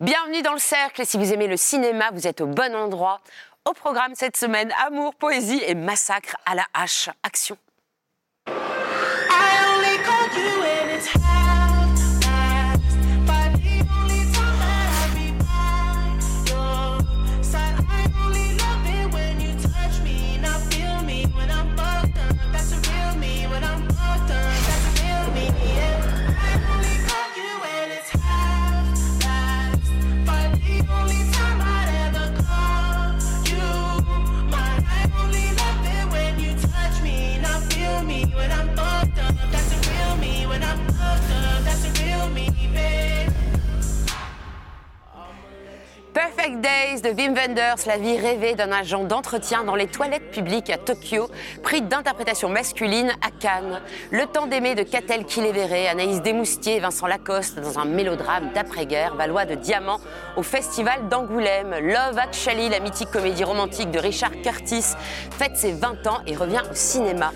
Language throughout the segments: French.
Bienvenue dans le cercle si vous aimez le cinéma, vous êtes au bon endroit. Au programme cette semaine, amour, poésie et massacre à la hache. Action. Perfect Days de Wim Wenders, la vie rêvée d'un agent d'entretien dans les toilettes publiques à Tokyo, prix d'interprétation masculine à Cannes. Le temps d'aimer de Catel Kiléveré, Anaïs Desmoustiers Vincent Lacoste dans un mélodrame d'après-guerre, valois de diamant au festival d'Angoulême. Love Actually, la mythique comédie romantique de Richard Curtis, fête ses 20 ans et revient au cinéma.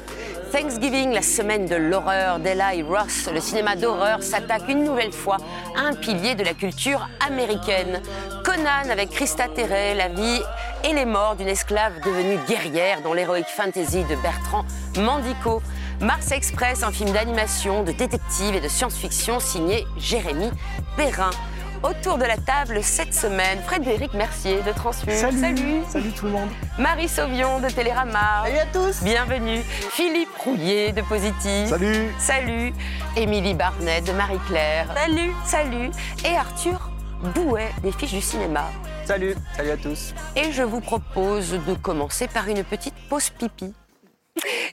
Thanksgiving, la semaine de l'horreur d'Eli Ross, le cinéma d'horreur s'attaque une nouvelle fois à un pilier de la culture américaine. Conan avec Christa Terray, la vie et les morts d'une esclave devenue guerrière dans l'héroïque fantasy de Bertrand Mandico. Mars Express, un film d'animation, de détective et de science-fiction signé Jérémy Perrin. Autour de la table cette semaine, Frédéric Mercier de Transfus. Salut. Salut tout le monde. Marie Sauvion de Télérama. Salut à tous. Bienvenue. Philippe Rouillet de Positif. Salut. Salut. Émilie Barnet de Marie-Claire. Salut. Salut. Et Arthur Bouet des Fiches du cinéma. Salut, salut à tous. Et je vous propose de commencer par une petite pause pipi.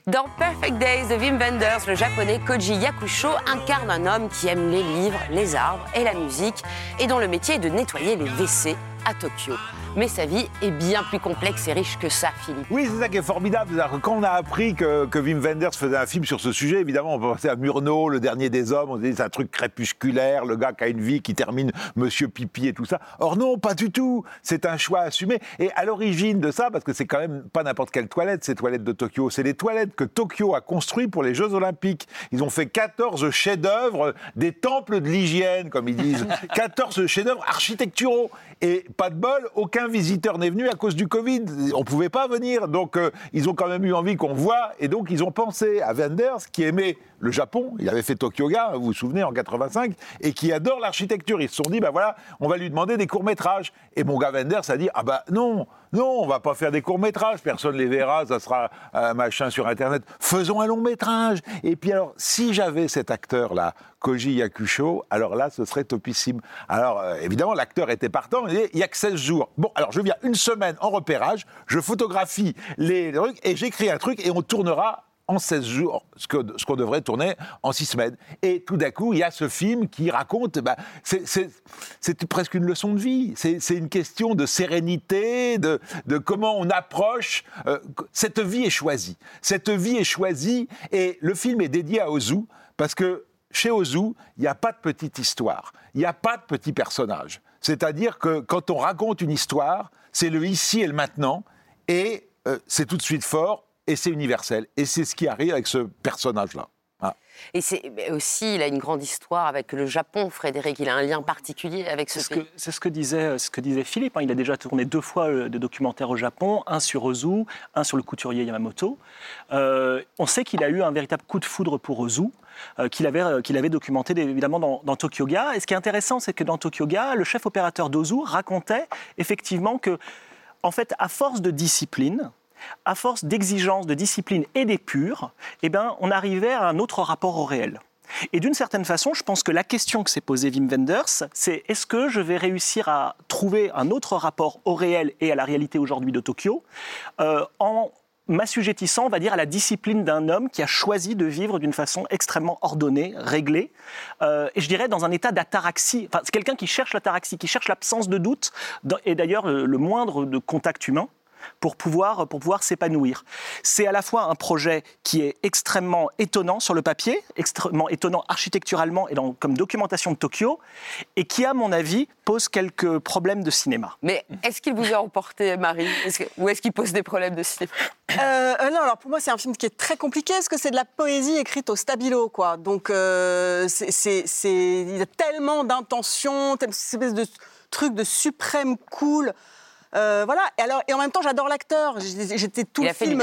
Dans Perfect Days de Wim Wenders, le japonais Koji Yakusho incarne un homme qui aime les livres, les arbres et la musique et dont le métier est de nettoyer les WC à Tokyo. Mais sa vie est bien plus complexe et riche que ça, Philippe. Oui, c'est ça qui est formidable. Quand on a appris que, que Wim Wenders faisait un film sur ce sujet, évidemment, on pensait à Murnau, le dernier des hommes. On se dit c'est un truc crépusculaire, le gars qui a une vie qui termine Monsieur Pipi et tout ça. Or non, pas du tout. C'est un choix assumé. Et à l'origine de ça, parce que c'est quand même pas n'importe quelle toilette, ces toilettes de Tokyo, c'est les toilettes que Tokyo a construites pour les Jeux Olympiques. Ils ont fait 14 chefs-d'œuvre, des temples de l'hygiène, comme ils disent. 14 chefs-d'œuvre architecturaux. Et pas de bol, aucun visiteur n'est venu à cause du Covid. On pouvait pas venir. Donc, euh, ils ont quand même eu envie qu'on voit. Et donc, ils ont pensé à Wenders, qui aimait le Japon. Il avait fait Tokyo Ga, vous vous souvenez, en 85, et qui adore l'architecture. Ils se sont dit, bah voilà, on va lui demander des courts-métrages. Et mon gars Wenders a dit, ah bah non, non, on va pas faire des courts-métrages. Personne les verra, ça sera un machin sur Internet. Faisons un long-métrage. Et puis alors, si j'avais cet acteur-là, Koji Yakusho, alors là, ce serait topissime. Alors, euh, évidemment, l'acteur était partant, mais il y a que 16 jours. Bon, alors je viens une semaine en repérage, je photographie les trucs et j'écris un truc et on tournera en 16 jours, ce qu'on devrait tourner en 6 semaines. Et tout d'un coup, il y a ce film qui raconte, bah, c'est- presque une leçon de vie. C'est une question de sérénité, de, de comment on approche. euh, cette vie est choisie. Cette vie est choisie et le film est dédié à Ozu parce que chez Ozu, il n'y a pas de petite histoire, il n'y a pas de petit personnage. C'est-à-dire que quand on raconte une histoire, c'est le ici et le maintenant, et euh, c'est tout de suite fort, et c'est universel. Et c'est ce qui arrive avec ce personnage-là. Voilà. Et c'est aussi, il a une grande histoire avec le Japon, Frédéric. Il a un lien particulier avec ce C'est ce, pays. que, c'est ce que disait, ce que disait Philippe. hein. Il a déjà tourné deux fois euh, des documentaires au Japon, un sur Ozu, un sur le couturier Yamamoto. Euh, on sait qu'il a eu un véritable coup de foudre pour Ozu, euh, qu'il avait, euh, qu'il avait documenté évidemment dans, dans Tokyo Ga. Et ce qui est intéressant, c'est que dans Tokyo Ga, le chef opérateur d'Ozu racontait effectivement que, en fait, à force de discipline, à force d'exigence, de discipline et d'épure, eh ben, on arrivait à un autre rapport au réel. Et d'une certaine façon, je pense que la question que s'est posée Wim Wenders, c'est est-ce que je vais réussir à trouver un autre rapport au réel et à la réalité aujourd'hui de Tokyo euh, en m'assujettissant, on va dire, à la discipline d'un homme qui a choisi de vivre d'une façon extrêmement ordonnée, réglée, euh, et je dirais dans un état d'ataraxie. Enfin, c'est quelqu'un qui cherche l'ataraxie, qui cherche l'absence de doute, et d'ailleurs le moindre de contact humain pour pouvoir, pour pouvoir s'épanouir. C'est à la fois un projet qui est extrêmement étonnant sur le papier, extrêmement étonnant architecturalement et dans- comme documentation de Tokyo, et qui, à mon avis, pose quelques problèmes de cinéma. Mais est-ce qu'il vous a emporté, Marie? Que- Ou est-ce qu'il pose des problèmes de cinéma? Euh, euh, non, alors pour moi, c'est un film qui est très compliqué parce que c'est de la poésie écrite au stabilo, quoi. Donc, euh, c'est, c'est- c'est- il y a tellement d'intentions, telle espèce de truc de suprême cool. Euh, voilà. Et, alors, et en même temps, j'adore l'acteur. J'étais tout Il le film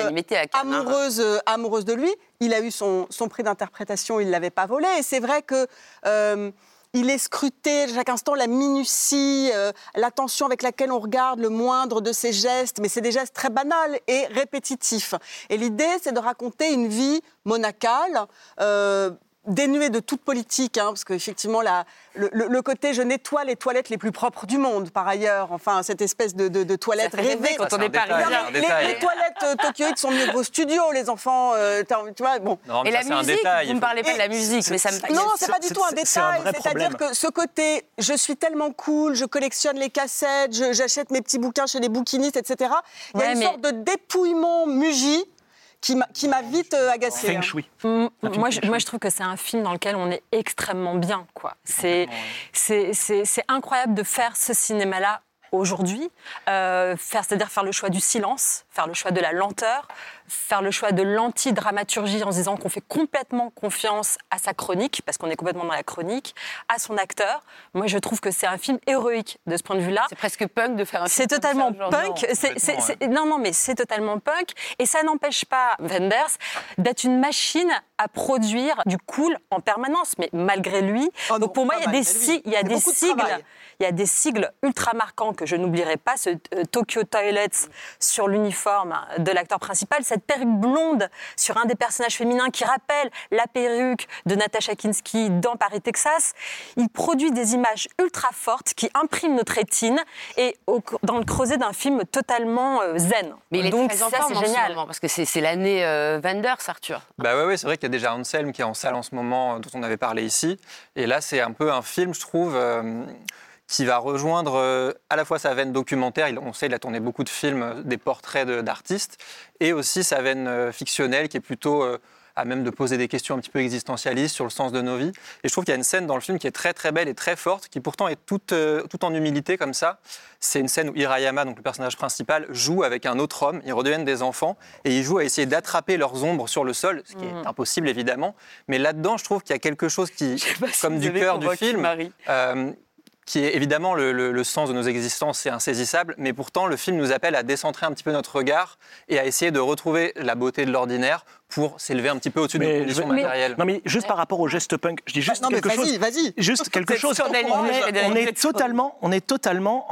amoureuse, euh, amoureuse de lui. Il a eu son, son prix d'interprétation, il ne l'avait pas volé. Et c'est vrai que. euh, il est scruté à chaque instant la minutie, euh, l'attention avec laquelle on regarde le moindre de ses gestes, mais c'est des gestes très banals et répétitifs. Et l'idée, c'est de raconter une vie monacale, euh, dénuée de toute politique, hein, parce qu'effectivement, la- le, le- le côté je nettoie les toilettes les plus propres du monde, par ailleurs, enfin, cette espèce de, de, de toilette rêvée. quand on est parisien. Les, les toilettes euh, tokyoïdes sont mieux que vos studios, les enfants. euh, tu vois, bon. Non, mais Et ça, la c'est un musique, détail. vous ne me parlez pas de la musique, mais ça me... Non, c'est- pas du tout un détail. C'est-à-dire que ce côté, je suis tellement cool, je collectionne les cassettes, j'achète mes petits bouquins chez les bouquinistes, etc. Il y a Ouais, une mais- sorte de dépouillement mugi qui m'a- vite euh, agacée. Feng hein. Shui. Mm, Un film Moi, Feng je, Shui. moi, je trouve que c'est un film dans lequel on est extrêmement bien. c'est incroyable de faire ce cinéma-là aujourd'hui, euh, faire, c'est-à-dire faire le choix du silence, faire le choix de la lenteur, faire le choix de l'anti-dramaturgie en se disant qu'on fait complètement confiance à sa chronique, parce qu'on est complètement dans la chronique, à son acteur. Moi, je trouve que c'est un film héroïque de ce point de vue-là. C'est presque punk de faire un C'est film comme totalement ça, punk. non. C'est- c'est- c'est- non, non, mais c'est totalement punk. Et ça n'empêche pas Wenders d'être une machine à produire du cool en permanence. Mais malgré lui, Oh non, donc pour moi, il y a des, si- il y a C'est des beaucoup de sigles. travail. Il y a des sigles ultra marquants que je n'oublierai pas. Ce euh, Tokyo Toilets sur l'uniforme de l'acteur principal, cette perruque blonde sur un des personnages féminins qui rappelle la perruque de Natasha Kinski dans Paris, Texas. Il produit des images ultra fortes qui impriment notre rétine et au- dans le creuset d'un film totalement euh, zen. Mais il est Donc très ça, c'est ce génial. parce que c'est c'est l'année euh, Wenders, Arthur. Bah ouais, ouais, c'est vrai qu'il y a déjà Anselm qui est en salle en ce moment, euh, dont on avait parlé ici. Et là, c'est un peu un film, je trouve, euh, qui va rejoindre euh, à la fois sa veine documentaire, il- on sait, il a tourné beaucoup de films, euh, des portraits d'artistes, et aussi sa veine euh, fictionnelle qui est plutôt euh, à même de poser des questions un petit peu existentialistes sur le sens de nos vies. Et je trouve qu'il y a une scène dans le film qui est très très belle et très forte, qui pourtant est toute, toute en humilité comme ça. C'est une scène où Hirayama, donc le personnage principal, joue avec un autre homme, ils redeviennent des enfants, et ils jouent à essayer d'attraper leurs ombres sur le sol, ce qui est impossible évidemment. Mais là-dedans, je trouve qu'il y a quelque chose qui, comme du cœur du film, qui est évidemment le, sens de nos existences, c'est insaisissable, mais pourtant le film nous appelle à décentrer un petit peu notre regard et à essayer de retrouver la beauté de l'ordinaire pour s'élever un petit peu au-dessus de nos Mais conditions mais- matérielles. Non, mais juste par rapport au geste punk, je dis juste Non, mais quelque chose. vas-y, vas-y. Juste quelque chose. on est, on totalement, on est totalement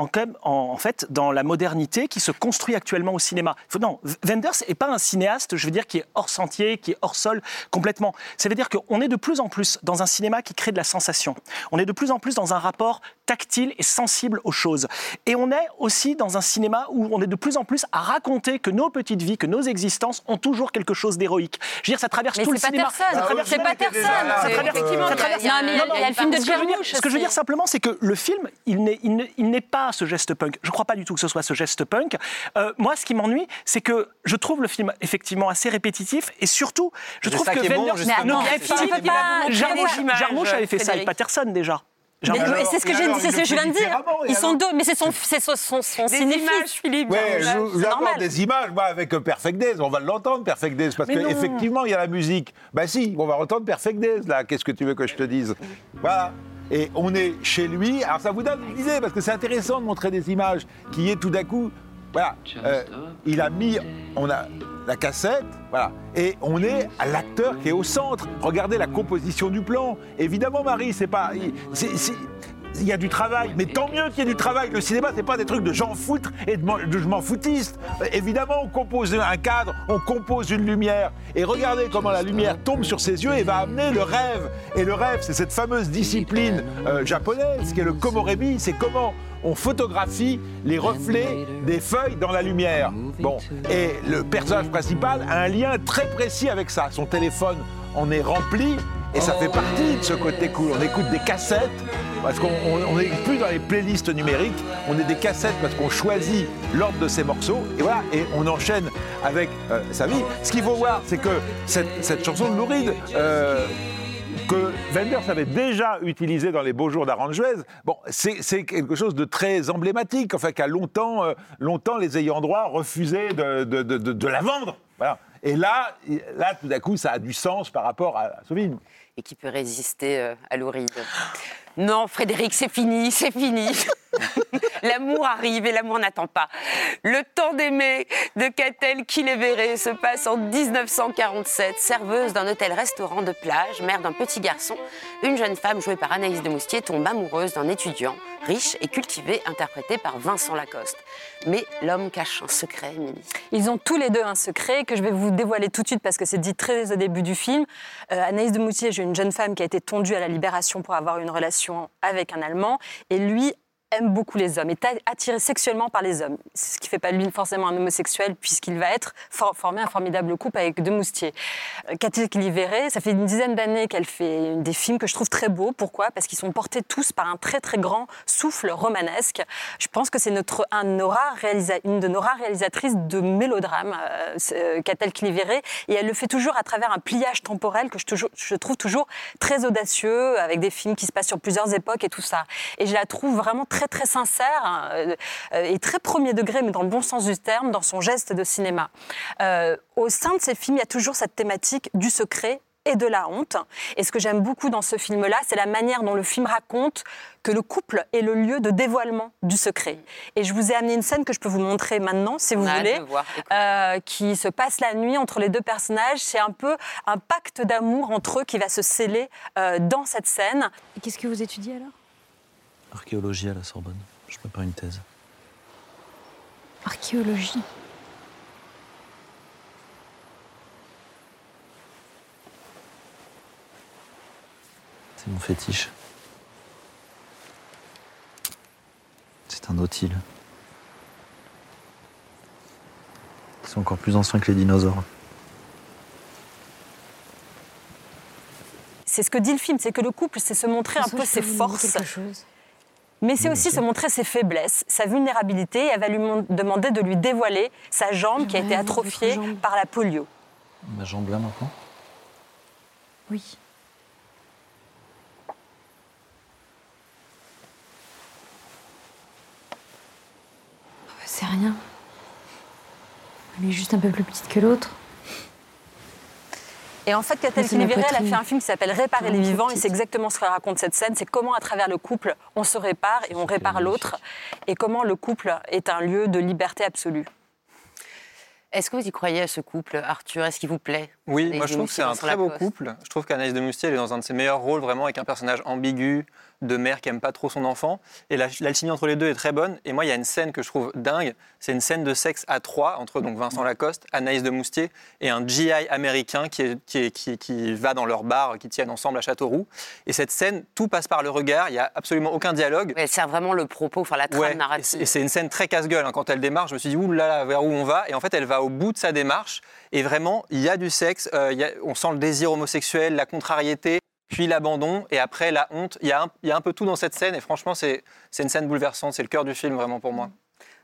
en, fait dans la modernité qui se construit actuellement au cinéma. Non, Wenders n'est pas un cinéaste, je veux dire, qui est hors sentier, qui est hors sol complètement. Ça veut dire qu'on est de plus en plus dans un cinéma qui crée de la sensation. On est de plus en plus dans un rapport tactile et sensible aux choses. Et on est aussi dans un cinéma où on est de plus en plus à raconter que nos petites vies, que nos existences ont toujours quelque chose d'héroïque. Je veux dire, ça traverse Mais tout le c'est cinéma. Patterson. Ça traverse C'est là. C'est- Ça traverse- effectivement, ça il y a- le film de ce que je veux dire- Jarmusch Ce que je veux dire simplement, c'est que le film, il n'est il pas ce geste punk. Je ne crois pas du tout que ce soit ce geste punk. Euh, moi, ce qui m'ennuie, c'est que je trouve le film effectivement assez répétitif et surtout, je trouve que justement. ne pas- pas- Jarmusch- avait fait ça avec. Patterson déjà. C'est ce que je viens de dire. Ils sont deux, mais c'est son, son, son, son images, Philippe. Ouais, normal. des images, moi, avec euh, Perfect Days. On va l'entendre, Perfect Days, parce qu'effectivement, il y a la musique. Bah si, on va entendre Perfect Days, là. Qu'est-ce que tu veux que je te dise? Voilà. Et on est chez lui. Alors, ça vous donne une idée, parce que c'est intéressant de montrer des images qui est tout d'un coup. Voilà. euh, il a mis. On a la cassette, voilà. Et on est à l'acteur qui est au centre. Regardez la composition du plan. Évidemment, Marie, c'est pas. il- c'est- c'est- il y a du travail, mais tant mieux qu'il y ait du travail. Le cinéma, c'est pas des trucs de gens foutre et de je m'en foutiste. Euh, Évidemment, on compose un cadre, on compose une lumière. Et regardez comment la lumière tombe sur ses yeux et va amener le rêve. Et le rêve, c'est cette fameuse discipline euh, japonaise qui est le komorebi. C'est comment on photographie les reflets des feuilles dans la lumière. Bon, et le personnage principal a un lien très précis avec ça. Son téléphone en est rempli et ça fait partie de ce côté cool. On écoute des cassettes parce qu'on n'est plus dans les playlists numériques, on est des cassettes parce qu'on choisit l'ordre de ces morceaux et voilà, et on enchaîne avec euh, sa vie. Ce qu'il faut voir, c'est que cette, chanson de Lou Reed, euh, que Wenders avait déjà utilisé dans les beaux jours d'Aranjuez, bon, c'est quelque chose de très emblématique, enfin, qu'a longtemps, euh, longtemps les ayants droit refusaient de- de- de la vendre. Voilà. Et là, là, tout d'un coup, ça a du sens par rapport à, à ce film. Et qui peut résister euh, à l'ouride. Non, Frédéric, c'est fini, c'est fini. l'amour arrive et l'amour n'attend pas. Le temps d'aimer de Catel Kiléveré se passe en 1947. Serveuse d'un hôtel-restaurant de plage, mère d'un petit garçon, une jeune femme jouée par Anaïs de Moustier tombe amoureuse d'un étudiant riche et cultivé interprété par Vincent Lacoste. Mais l'homme cache un secret, Émilie. Ils ont tous les deux un secret que je vais vous dévoiler tout de suite parce que c'est dit très au début du film. Euh, Anaïs de Moutier joue une jeune femme qui a été tondue à la libération pour avoir une relation avec un Allemand. Et lui aime beaucoup les hommes, est attiré sexuellement par les hommes. Ce qui ne fait pas de lui forcément un homosexuel puisqu'il va être for- formé un formidable couple avec de Moustier. Euh, Cathy Kilivéré, ça fait une dizaine d'années qu'elle fait des films que je trouve très beaux. Pourquoi? Parce qu'ils sont portés tous par un très très grand souffle romanesque. Je pense que c'est une de nos rares réalisatrices de mélodrame, euh, euh, Catel Kilivéré, et elle le fait toujours à travers un pliage temporel que je, je trouve toujours très audacieux, avec des films qui se passent sur plusieurs époques et tout ça. Et je la trouve vraiment très très sincère hein, euh, euh, et très premier degré, mais dans le bon sens du terme, dans son geste de cinéma. Euh, au sein de ces films, il y a toujours cette thématique du secret et de la honte. Et ce que j'aime beaucoup dans ce film-là, c'est la manière dont le film raconte que le couple est le lieu de dévoilement du secret. Et je vous ai amené une scène que je peux vous montrer maintenant, si vous On voulez, voir. Euh, qui se passe la nuit entre les deux personnages. C'est un peu un pacte d'amour entre eux qui va se sceller euh, dans cette scène. Et Qu'est-ce que vous étudiez alors? Archéologie à la Sorbonne. Je prépare une thèse. Archéologie. C'est mon fétiche. C'est un nautile. Ils sont encore plus anciens que les dinosaures. C'est ce que dit le film, c'est que le couple, c'est se montrer un peu ses forces. Mais c'est aussi se montrer ses faiblesses, sa vulnérabilité. Et elle va lui demander de lui dévoiler sa jambe qui a été atrophiée par la polio. Ma jambe là maintenant? Oui. C'est rien. Elle est juste un peu plus petite que l'autre. Et en fait, ma Kilivéré, elle a fait un film qui s'appelle Réparer les vivants. Et c'est exactement ce que raconte cette scène. C'est comment, à travers le couple, on se répare et on répare l'autre. Et comment le couple est un lieu de liberté absolue. Est-ce que vous y croyez à ce couple, Arthur? Est-ce qu'il vous plaît? Oui, moi je trouve que c'est un très beau couple. Je trouve qu'Anaïs de Moustier elle est dans un de ses meilleurs rôles, vraiment avec un personnage ambigu, de mère qui aime pas trop son enfant. Et la- l'alchimie entre les deux est très bonne. Et moi, il y a une scène que je trouve dingue. C'est une scène de sexe à trois entre donc Vincent Lacoste, Anaïs de Moustier et un GI américain qui, est- qui, est- qui- qui va dans leur bar, qui tiennent ensemble à Châteauroux. Et cette scène, tout passe par le regard. Il y a absolument aucun dialogue. Elle sert vraiment le propos, enfin la trame Ouais, c'est- narrative. et c'est une scène très casse-gueule. hein. Quand elle démarre, je me suis dit, ouh là là, vers où on va? Et en fait, elle va au bout de sa démarche. Et vraiment, il y a du sexe, euh, il y a- on sent le désir homosexuel, la contrariété, puis l'abandon, et après la honte. Il y, a un, peu tout dans cette scène. Et franchement, c'est c'est une scène bouleversante. C'est le cœur du film, vraiment, pour moi.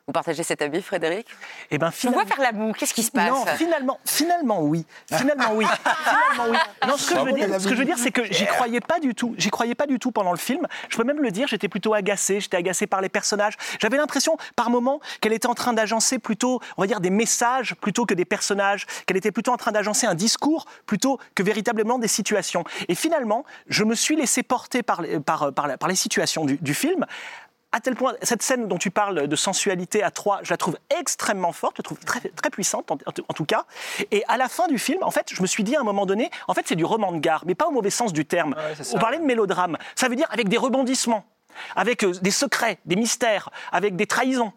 Vous partagez cet avis, Frédéric? Eh ben, Je vous vois faire la boue. Qu'est-ce qui se passe? Non, finalement, finalement oui. Finalement oui. Finalement oui. Non, ce que, je veux dire, ce que je veux dire, c'est que j'y croyais pas du tout. J'y croyais pas du tout pendant le film. Je peux même le dire, j'étais plutôt agacé. J'étais agacé par les personnages. J'avais l'impression, par moments, qu'elle était en train d'agencer plutôt, on va dire, des messages plutôt que des personnages. Qu'elle était plutôt en train d'agencer un discours plutôt que véritablement des situations. Et finalement, je me suis laissé porter par, les- par, par, les situations du, du film à tel point, cette scène dont tu parles de sensualité à trois, je la trouve extrêmement forte, je la trouve très, très puissante en, en tout cas. Et à la fin du film, en fait, je me suis dit à un moment donné, en fait, c'est du roman de gare, mais pas au mauvais sens du terme. Ouais, ça. On parlait de mélodrame. Ça veut dire avec des rebondissements, avec euh, des secrets, des mystères, avec des trahisons.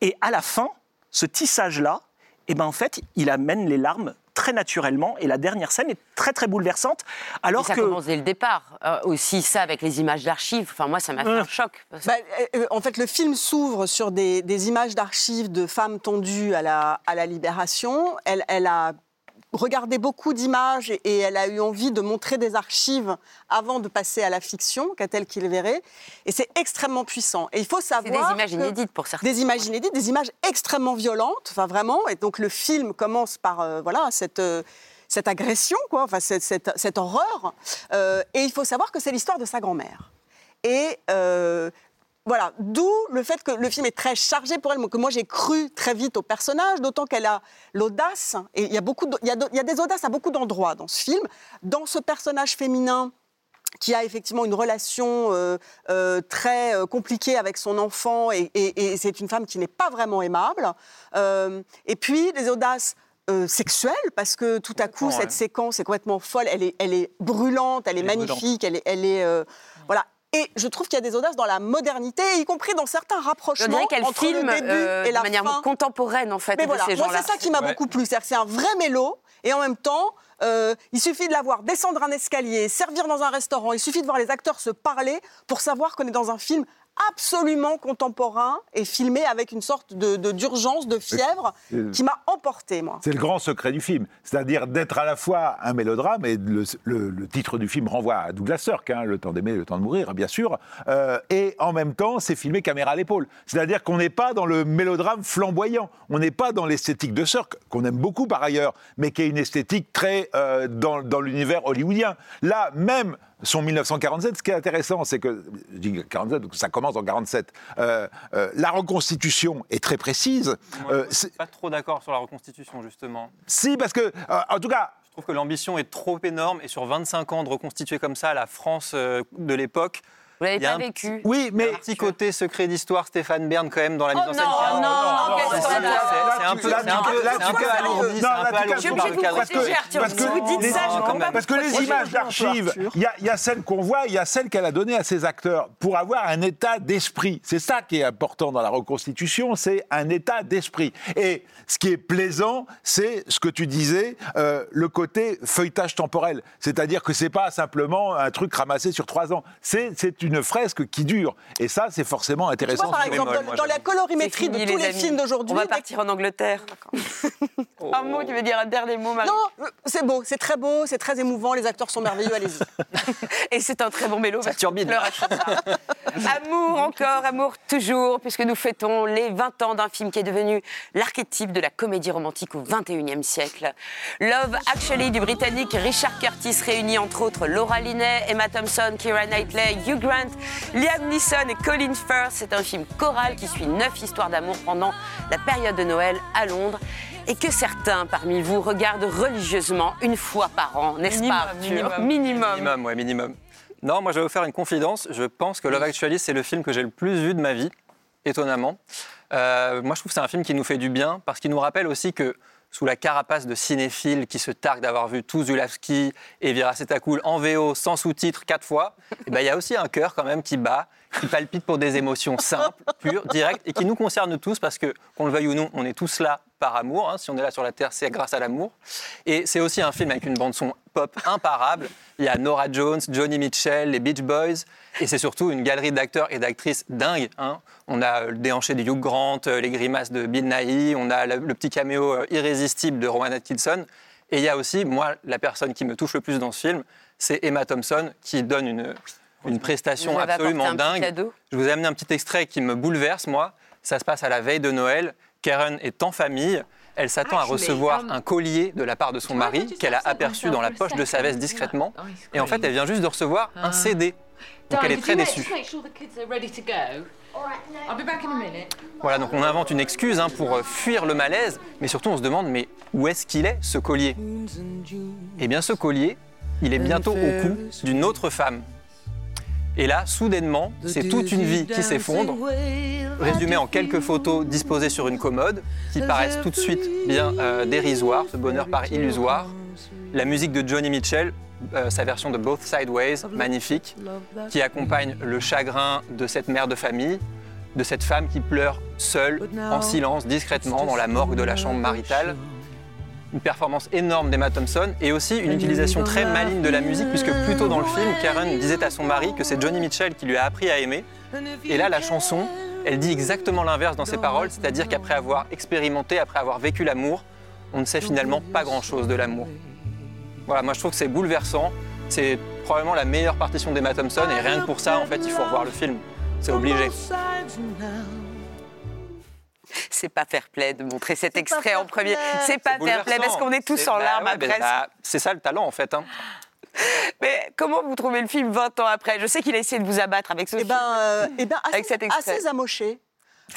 Et à la fin, ce tissage-là, eh ben, en fait, il amène les larmes très naturellement. Et la dernière scène est très, très bouleversante. Et Alors ça que. commence dès le départ. Euh, aussi ça avec les images d'archives. Enfin moi ça m'a fait un choc. Parce que- Bah, euh, en fait, le film s'ouvre sur des, des images d'archives de femmes tondues à la, à la libération. Elle, elle a regardé beaucoup d'images et, elle a eu envie de montrer des archives avant de passer à la fiction, qu'a-t-elle qu'il verrait. Et c'est extrêmement puissant. Et il faut c'est savoir. des images inédites pour certains. des images inédites, des images extrêmement violentes, enfin vraiment. Et donc le film commence par euh, voilà cette euh, cette agression, quoi, enfin cette, cette, cette horreur. Euh, et il faut savoir que c'est l'histoire de sa grand-mère. Et euh, voilà, d'où le fait que le film est très chargé pour elle, que moi j'ai cru très vite au personnage, d'autant qu'elle a l'audace, et il y, a beaucoup de- il, y a de- il y a des audaces à beaucoup d'endroits dans ce film. Dans ce personnage féminin, qui a effectivement une relation euh, euh, très euh, compliquée avec son enfant et, et- et c'est une femme qui n'est pas vraiment aimable. Et puis des audaces euh, sexuelles parce que tout à coup cette séquence est complètement folle, elle est, elle est brûlante, elle est Elle est magnifique, elle est, elle est euh, voilà. Et je trouve qu'il y a des audaces dans la modernité, y compris dans certains rapprochements entre filme le début euh, et la de manière fin. contemporaine, en fait, Mais de voilà, ces moi c'est ça qui m'a Ouais. beaucoup plu. C'est-à-dire que c'est un vrai mélo et en même temps, euh, il suffit de la voir descendre un escalier, servir dans un restaurant, il suffit de voir les acteurs se parler pour savoir qu'on est dans un film absolument contemporain et filmé avec une sorte de de- d'urgence, de, fièvre qui m'a emporté, moi. C'est le grand secret du film, c'est-à-dire d'être à la fois un mélodrame, et le, le- le titre du film renvoie à Douglas Sirk, hein, Le temps d'aimer, le temps de mourir, bien sûr, euh, et en même temps, c'est filmé caméra à l'épaule. C'est-à-dire qu'on n'est pas dans le mélodrame flamboyant, on n'est pas dans l'esthétique de Sirk, qu'on aime beaucoup par ailleurs, mais qui est une esthétique très euh, dans, dans l'univers hollywoodien. Là, même son 1947, ce qui est intéressant, c'est que, je dis 47, donc ça commence en 47, euh, euh, la reconstitution est très précise. Moi, Euh, je suis pas trop d'accord sur la reconstitution, justement. si, parce que, euh, en tout cas, Je trouve que l'ambition est trop énorme et sur 25 ans de reconstituer comme ça la France de l'époque, Vous l'avez il y a pas un vécu. oui, mais un petit côté secret d'histoire Stéphane Bern quand même dans la mise en scène. non, non, non, qu'est-ce c'est- un peu, alourdi, non, c'est là, un peu alourdi obligée le cadre. parce Si que vous dites les- ça, je. Parce que les images d'archives, il y, a- il y a celles qu'on voit, il y a celles qu'elle a données à ses acteurs pour avoir un état d'esprit. C'est ça qui est important dans la reconstitution, c'est un état d'esprit. Et ce qui est plaisant, c'est ce que tu disais, euh, le côté feuilletage temporel. C'est-à-dire que c'est pas simplement un truc ramassé sur trois ans. C'est c'est une fresque qui dure. Et ça, c'est forcément Tu intéressant. vois, par c'est exemple, bémol, dans, moi, dans la colorimétrie de tous les, films d'aujourd'hui, On va partir en Angleterre. Un mot, tu veux dire un dernier mot, Marie non, c'est beau, c'est très beau, c'est très émouvant, les acteurs sont merveilleux, allez-y. Et c'est un très bon mélo. que turbine. amour encore, amour toujours, puisque nous fêtons les 20 ans d'un film qui est devenu l'archétype de la comédie romantique au 21e siècle. Love Actually du Britannique Richard Curtis réunit entre autres Laura Linney, Emma Thompson, Keira Knightley, Hugh Grant, Liam Neeson et Colin Firth. C'est un film choral qui suit neuf histoires d'amour pendant la période de Noël à Londres. Et que certains parmi vous regardent religieusement une fois par an, n'est-ce Minimum, pas Arthur minimum. minimum. Minimum, ouais, minimum. Non, moi je vais vous faire une confidence. Je pense que Love Actually, c'est le film que j'ai le plus vu de ma vie, étonnamment. Euh, moi je trouve que c'est un film qui nous fait du bien parce qu'il nous rappelle aussi que sous la carapace de cinéphiles qui se targuent d'avoir vu tout Zulawski et Viracetacool en VO sans sous-titres quatre fois, eh ben, il y a aussi un cœur quand même qui bat, qui palpite pour des émotions simples, pures, directes et qui nous concernent tous parce que, qu'on le veuille ou non, on est tous là par amour. hein. Si on est là sur la Terre, c'est grâce à l'amour. Et c'est aussi un film avec une bande-son pop imparable. Il y a Nora Jones, Johnny Mitchell, les Beach Boys. Et c'est surtout une galerie d'acteurs et d'actrices dingues. hein. On a le déhanché de Hugh Grant, euh, les grimaces de Bill Nighy, on a le, petit caméo euh, irrésistible de Rowan Atkinson. Et il y a aussi, moi, la personne qui me touche le plus dans ce film, c'est Emma Thompson, qui donne une, une prestation absolument dingue. Je vous ai amené un petit extrait qui me bouleverse, moi. Ça se passe à la veille de Noël. Karen est en famille. Elle s'attend à recevoir un collier de la part de son mari qu'elle a aperçu dans la poche de sa veste discrètement. Et en fait, elle vient juste de recevoir un CD. Donc elle est très déçue. Voilà, donc on invente une excuse hein, pour euh, fuir le malaise, mais surtout on se demande, mais où est-ce qu'il est, ce collier? Eh bien, ce collier, il est bientôt au cou d'une autre femme. Et là, soudainement, c'est toute une vie qui s'effondre, résumée en quelques photos disposées sur une commode, qui paraissent tout de suite bien euh, dérisoires, ce bonheur paraît illusoire. La musique de Johnny Mitchell, euh, sa version de Both Sideways, magnifique, qui accompagne le chagrin de cette mère de famille, de cette femme qui pleure seule, en silence, discrètement, dans la morgue de la chambre maritale. Une performance énorme d'Emma Thompson et aussi une utilisation très maligne de la musique, puisque plus tôt dans le film, Karen disait à son mari que c'est Johnny Mitchell qui lui a appris à aimer. Et là, la chanson, elle dit exactement l'inverse dans ses paroles, c'est-à-dire qu'après avoir expérimenté, après avoir vécu l'amour, on ne sait finalement pas grand-chose de l'amour. Voilà, moi je trouve que c'est bouleversant. C'est probablement la meilleure partition d'Emma Thompson et rien que pour ça, en fait, il faut revoir le film. C'est obligé. C'est pas fair play de montrer cet extrait en fair premier. play. C'est pas fair play parce qu'on est tous en bah larmes ouais, après. bah, c'est ça le talent en fait. hein. Mais comment vous trouvez le film 20 ans après? Je sais qu'il a essayé de vous abattre avec ce Eh film. ben, euh, eh ben Avec cet assez, extrait. assez amoché.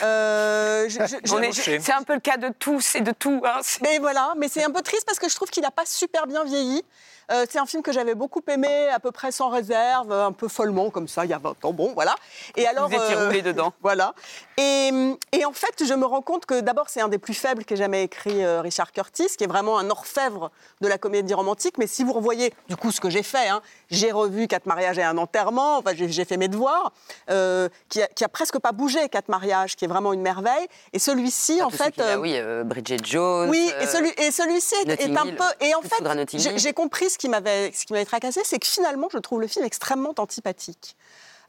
Euh. C'est un peu le cas de tous et de tout. hein. Mais voilà, mais c'est un peu triste parce que je trouve qu'il n'a pas super bien vieilli. Euh, c'est un film que j'avais beaucoup aimé, à peu près sans réserve, un peu follement comme ça, il y a 20 ans. Bon, voilà. Et alors, Vous étiez roulé dedans. Voilà. Et, et en fait, je me rends compte que d'abord, c'est un des plus faibles qu'ait jamais écrit euh, Richard Curtis, qui est vraiment un orfèvre de la comédie romantique. Mais si vous revoyez, du coup, ce que j'ai fait, hein, j'ai revu Quatre mariages et un enterrement, enfin, j'ai fait mes devoirs, euh, qui, a, qui a presque pas bougé, Quatre mariages, qui est vraiment une merveille. Et celui-ci, en Tous ceux fait. a, euh, oui, euh, Bridget Jones. oui, et, celui, et celui-ci est, un Hill. peu. Et en fait, j'ai compris ce qui m'avait ce qui m'avait tracassé, c'est que finalement, je trouve le film extrêmement antipathique.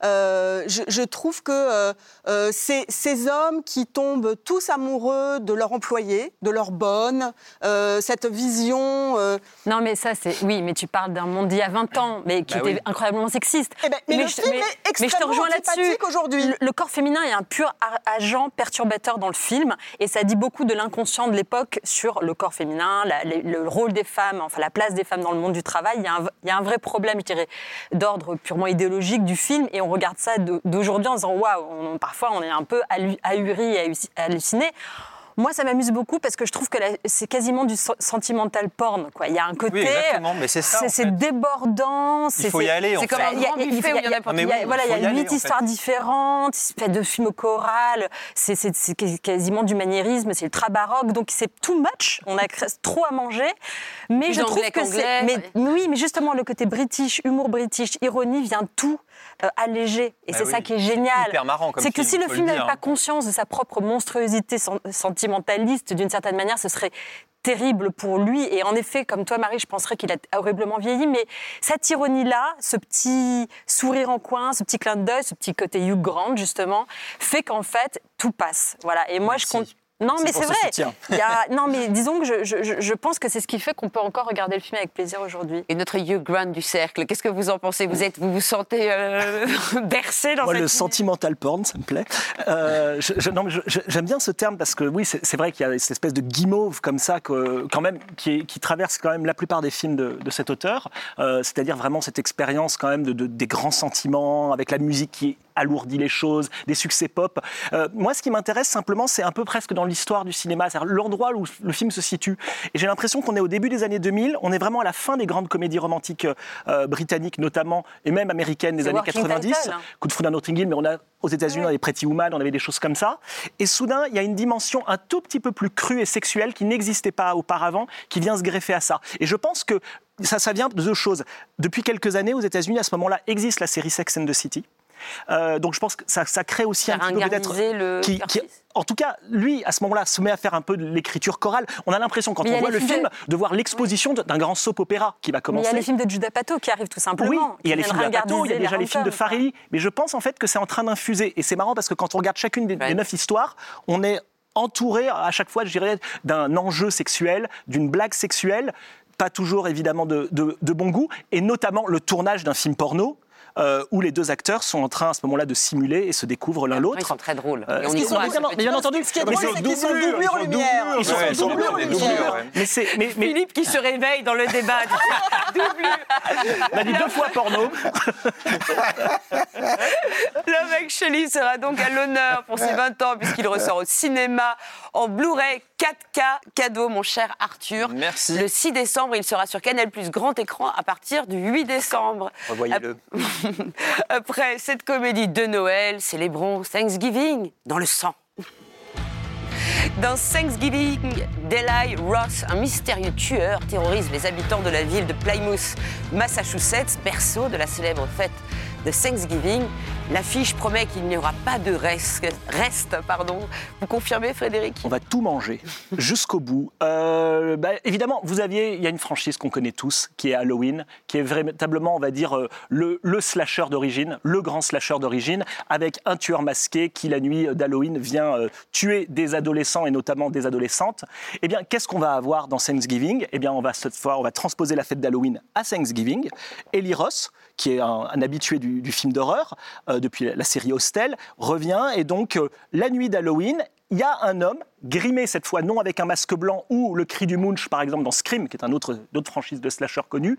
Euh, je, je trouve que euh, euh, ces, ces hommes qui tombent tous amoureux de leur employé, de leur bonne, euh, cette vision. euh, Non, mais ça, c'est. Oui, mais tu parles d'un monde d'il y a 20 ans, mais qui Bah était oui. incroyablement sexiste. eh ben, mais, le je- film mais- est mais je te extrêmement rejoins là-dessus. aujourd'hui. Le, le corps féminin est un pur a- agent perturbateur dans le film, et ça dit beaucoup de l'inconscient de l'époque sur le corps féminin, la- le, le rôle des femmes, enfin la place des femmes dans le monde du travail. Il y a un, il y a un vrai problème, je dirais, d'ordre purement idéologique du film, et on regarde ça d'aujourd'hui en disant waouh, on- parfois on est un peu ahuri et halluci- halluciné. Moi, ça m'amuse beaucoup parce que je trouve que c'est quasiment du sen- sentimental porn. Quoi. Il y a un côté. exactement, mais c'est ça, en C'est fait. débordant. c'est- faut y c'est- aller, C'est comme un il grand il buffet où il y en a il voilà, il y a huit histoires différentes, fait de films chorales, c'est quasiment du maniérisme, c'est ultra baroque, donc c'est too much, on a trop à manger. Mais je trouve que c'est. Mais oui, mais justement, le côté british, humour british, ironie vient tout euh, alléger. Et Bah c'est oui. ça qui est génial. C'est que si le film n'avait pas conscience de sa propre monstruosité sen- sentimentaliste, d'une certaine manière, ce serait terrible pour lui. Et en effet, comme toi, Marie, je penserais qu'il a horriblement vieilli. Mais cette ironie-là, ce petit sourire en coin, ce petit clin d'œil, ce petit côté Hugh Grant, justement, fait qu'en fait, tout passe. Voilà. Et moi, Merci. je compte. Non, mais c'est ce vrai. soutien. Il y a- Non, mais disons que je, je- je- pense que c'est ce qui fait qu'on peut encore regarder le film avec plaisir aujourd'hui. Et notre Hugh Grant du cercle, qu'est-ce que vous en pensez? Vous, êtes, vous vous sentez euh, bercé dans Moi, cette le idée? sentimental porn, ça me plaît. Euh, je- non, J'aime bien ce terme parce que oui, c'est c'est vrai qu'il y a cette espèce de guimauve comme ça, que, quand même, qui, est- qui traverse quand même la plupart des films de, de cet auteur. Euh, C'est-à-dire vraiment cette expérience quand même de, de- des grands sentiments, avec la musique qui alourdit les choses, des succès pop. Euh, moi, ce qui m'intéresse simplement, c'est un peu presque dans l'histoire du cinéma, c'est-à-dire l'endroit où le film se situe. Et j'ai l'impression qu'on est au début des années 2000, on est vraiment à la fin des grandes comédies romantiques euh, britanniques notamment, et même américaines des années Working 90. Title, hein. Coup de foudre à Notting Hill, mais on a aux États-Unis, on avait Pretty Woman, on avait des choses comme ça. Et soudain, il y a une dimension un tout petit peu plus crue et sexuelle qui n'existait pas auparavant, qui vient se greffer à ça. Et je pense que ça, ça vient de deux choses. Depuis quelques années, aux États-Unis, à ce moment-là, existe la série Sex and the City. Euh, donc je pense que ça, ça crée aussi un petit peu peut-être le qui, qui- en tout cas, lui, à ce moment-là, se met à faire un peu de l'écriture chorale. On a l'impression, quand Mais on voit le film, de voir l'exposition d'un grand soap opéra qui va Mais il commencer. y a les films de Judah Pato qui arrivent tout simplement. Oui, il y a les films de Pato, il y a déjà les films de Farelli, mais je pense en fait que c'est en train d'infuser. Et c'est marrant parce que quand on regarde chacune des, Ouais. des neuf histoires, on est entouré à chaque fois, je dirais, d'un enjeu sexuel, d'une blague sexuelle, pas toujours évidemment de, de- de bon goût, et notamment le tournage d'un film porno. Euh, où les deux acteurs sont en train à ce moment-là de simuler et se découvrent l'un Ils l'autre. sont très drôles. Euh, Et on y sont croit. évidemment- mais bien entendu, Ce qui est drôle, c'est c'est qu'ils sont doublures, doublés en ils sont lumière. doublures, Ils sont ouais, ils sont doublures lumière. Mais c'est mais, mais- Philippe qui se réveille dans le débat. on a dit deux fois porno. Le mec Shelley sera donc à l'honneur pour ses 20 ans puisqu'il ressort au cinéma en Blu-ray 4K cadeau, mon cher Arthur. Merci. Le 6 décembre, il sera sur Canal Plus grand écran à partir du 8 décembre. Revoyez-le. Après cette comédie de Noël, célébrons Thanksgiving dans le sang. Dans Thanksgiving, Deli Ross, un mystérieux tueur, terrorise les habitants de la ville de Plymouth, Massachusetts, berceau de la célèbre fête de Thanksgiving. L'affiche promet qu'il n'y aura pas de reste. reste pardon. Vous confirmez, Frédéric? On va tout manger jusqu'au bout. Euh, bah, évidemment, vous aviez, il y a une franchise qu'on connaît tous, qui est Halloween, qui est véritablement, on va dire, euh, le, slasher d'origine, le grand slasher d'origine, avec un tueur masqué qui, la nuit d'Halloween, vient euh, tuer des adolescents et notamment des adolescentes. Eh bien, qu'est-ce qu'on va avoir dans Thanksgiving? Eh bien, on va cette fois, on va transposer la fête d'Halloween à Thanksgiving. Eli Ross, qui est un, habitué du, film d'horreur euh, depuis la série Hostel, revient. Et donc euh, la nuit d'Halloween, il y a un homme grimé cette fois non avec un masque blanc ou le cri du Munch par exemple dans Scream, qui est un autre, franchise de slasher connu,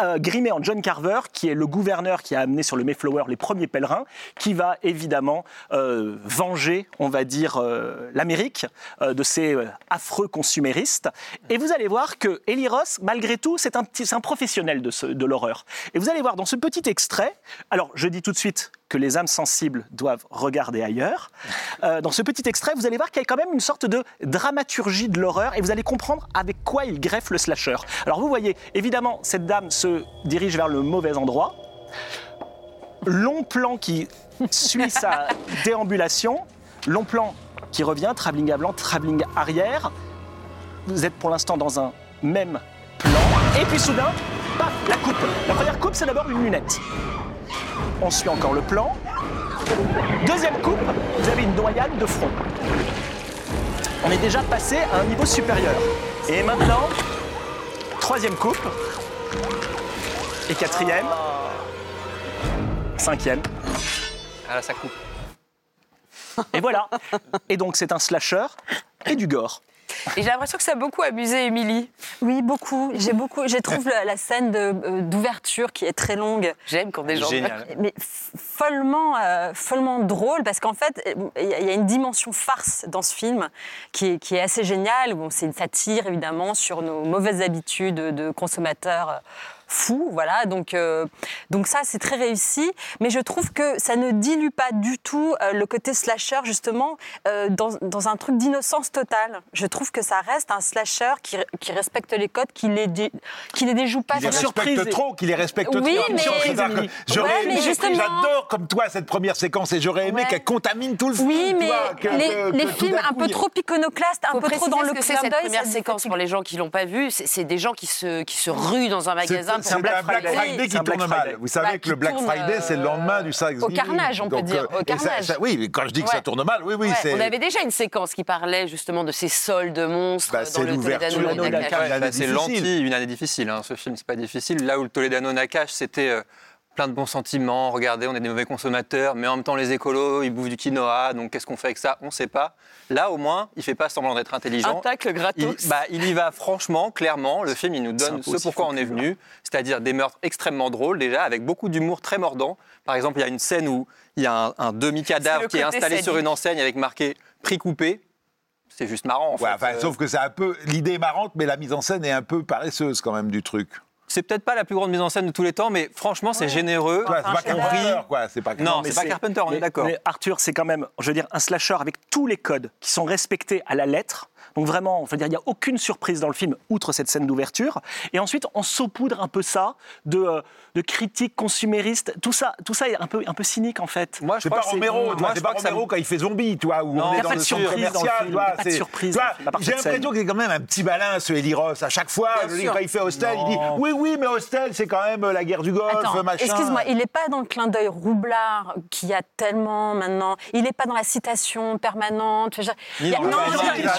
euh, grimé en John Carver, qui est le gouverneur qui a amené sur le Mayflower les premiers pèlerins, qui va évidemment euh, venger, on va dire, euh, l'Amérique de ces affreux consuméristes. Et vous allez voir que Eli Ross, malgré tout, c'est un, professionnel de, l'horreur. Et vous allez voir dans ce petit extrait, alors je dis tout de suite que les âmes sensibles doivent regarder ailleurs. Dans ce petit extrait, vous allez voir qu'il y a quand même une sorte de dramaturgie de l'horreur et vous allez comprendre avec quoi il greffe le slasher. Alors vous voyez, évidemment, cette dame se dirige vers le mauvais endroit. Long plan qui suit sa déambulation. Long plan qui revient, travelling à blanc, travelling arrière. Vous êtes pour l'instant dans un même plan. Et puis soudain, paf, la coupe. La première coupe, c'est d'abord une lunette. On suit encore le plan. Deuxième coupe, vous avez une noyade de front. On est déjà passé à un niveau supérieur. Et maintenant, troisième coupe. Et quatrième. Cinquième. Ah là, ça coupe. Et voilà. Et donc c'est un slasher et du gore. Et j'ai l'impression que ça a beaucoup amusé Émilie. Oui, beaucoup. J'ai beaucoup. Je trouve la, la scène euh, d'ouverture qui est très longue. J'aime quand des gens. Génial. Mais follement, euh, follement drôle parce qu'en fait, il y a- il y a une dimension farce dans ce film qui est, qui est assez géniale. Bon, c'est une satire évidemment sur nos mauvaises habitudes de consommateurs fous, voilà. Donc, euh, donc ça, c'est très réussi. Mais je trouve que ça ne dilue pas du tout euh, le côté slasher justement euh, dans, dans un truc d'innocence totale. Je trouve que ça reste un slasher qui, qui respecte les codes, qui les, dé- qui les déjoue pas. Qui les respecte trop, qui les respecte Oui, trop. mais- C'est-à-dire que J'aurais Ouais, mais aimé, justement- j'adore comme toi cette première séquence et j'aurais aimé Ouais. qu'elle contamine tout le film. Oui, mais que- les, que- les que tout films un peu trop iconoclastes, un peu trop dans le clin cette d'œil. première ça- séquence pour les gens qui l'ont pas vue. C'est des gens qui se, qui se ruent dans un magasin. C'est un Black Friday, qui tourne Friday. mal. Vous savez Bah, que le Black Friday, c'est le euh, lendemain du Thanksgiving. au carnage, on peut dire, euh, au ça- carnage. ça- oui, mais quand je dis que ça tourne mal, oui, oui, on avait déjà une séquence qui parlait justement de ces soldes monstres Bah, dans c'est le l'ouverture bah, c'est lentille, une année difficile. hein. Ce film, c'est pas difficile. Là où le Toledano Nakash, c'était euh, plein de bons sentiments. Regardez, on est des mauvais consommateurs, mais en même temps, les écolos, ils bouffent du quinoa. Donc, qu'est-ce qu'on fait avec ça? On sait pas. Là, au moins, il fait pas semblant d'être Un intelligent. tacle Il, gratos. bah, il y va franchement, clairement. Le film, il nous un donne ce pourquoi on est venu, c'est-à-dire des meurtres extrêmement drôles déjà, avec beaucoup d'humour très mordant. Par exemple, il y a une scène où il y a un, un demi-cadavre qui est installé sur une enseigne avec marqué prix coupé. C'est juste marrant, en Ouais, fait. enfin, Euh, sauf que c'est un peu. L'idée est marrante, mais la mise en scène est un peu paresseuse quand même du truc. C'est peut-être pas la plus grande mise en scène de tous les temps, mais franchement, c'est généreux. Ouais, c'est pas. Carpenter, quoi. C'est pas Non, c'est pas Carpenter, on est d'accord. mais Arthur, c'est quand même, je veux dire, un slasher avec tous les codes qui sont respectés à la lettre. Donc vraiment, je veux dire, il n'y a aucune surprise dans le film, outre cette scène d'ouverture. Et ensuite, on saupoudre un peu ça de, euh, de critiques consuméristes. Tout ça, tout ça est un peu, un peu cynique en fait. Moi, je C'est crois pas que Romero, moi, c'est je pas crois que ça Romero quand il fait zombie, tu vois, où Non, on est a dans pas le de centre surprise dans le commercial, pas de c'est- surprise J'ai l'impression qu'il a quand même un petit malin, ce Eli Ross. À chaque fois, quand il fait Hostel, il dit oui, oui, mais Hostel, c'est quand même la guerre du Golfe, Attends, machin. excuse-moi, il n'est pas dans le clin d'œil roublard qu'il y a tellement maintenant. Il n'est pas dans la citation permanente. Il non,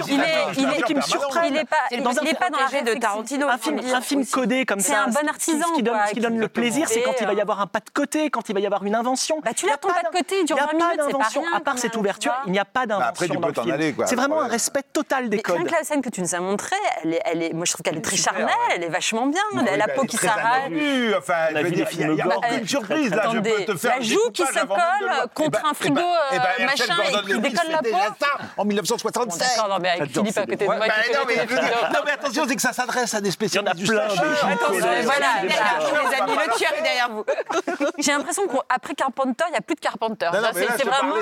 il est, est, qui me surprend. il est pas, C'est le dans un- petit il est pas dans la protégé de. Tarantino. un film, codé comme C'est ça. un bon artisan, Ce qui donne, le peut plaisir, c'est quand il va y avoir un pas de côté, quand il va y avoir une invention. Bah, tu Il y a l'as ton pas de côté, il dure il y a 20 pas minutes, c'est pas d'invention. rien, À part cette ouverture, il n'y a pas Bah, après, d'invention dans le film. C'est vraiment Ouais. un respect total des Mais rien codes. que la scène que tu nous as montrée, elle est, elle est, moi je trouve qu'elle est très charnelle, elle est vachement bien. Oui, la bah, peau elle qui amadue, Enfin, a il y a- il y a aucune Bah, surprise. Là, je peux te faire la un joue qui se avant colle contre Eh ben, un frigo, eh ben, euh, eh ben, machin, Herschel Gordon et qui décolle la peau. en Bon, 1967. D'accord, non, mais avec Philippe à côté de moi. bah, non, attention, c'est que ça s'adresse à des spécialistes du plein, slasher. des gens Attention, Voilà, Les amis, le est derrière vous. J'ai l'impression qu'après Carpenter, il n'y a plus de Carpenter. C'est je vraiment.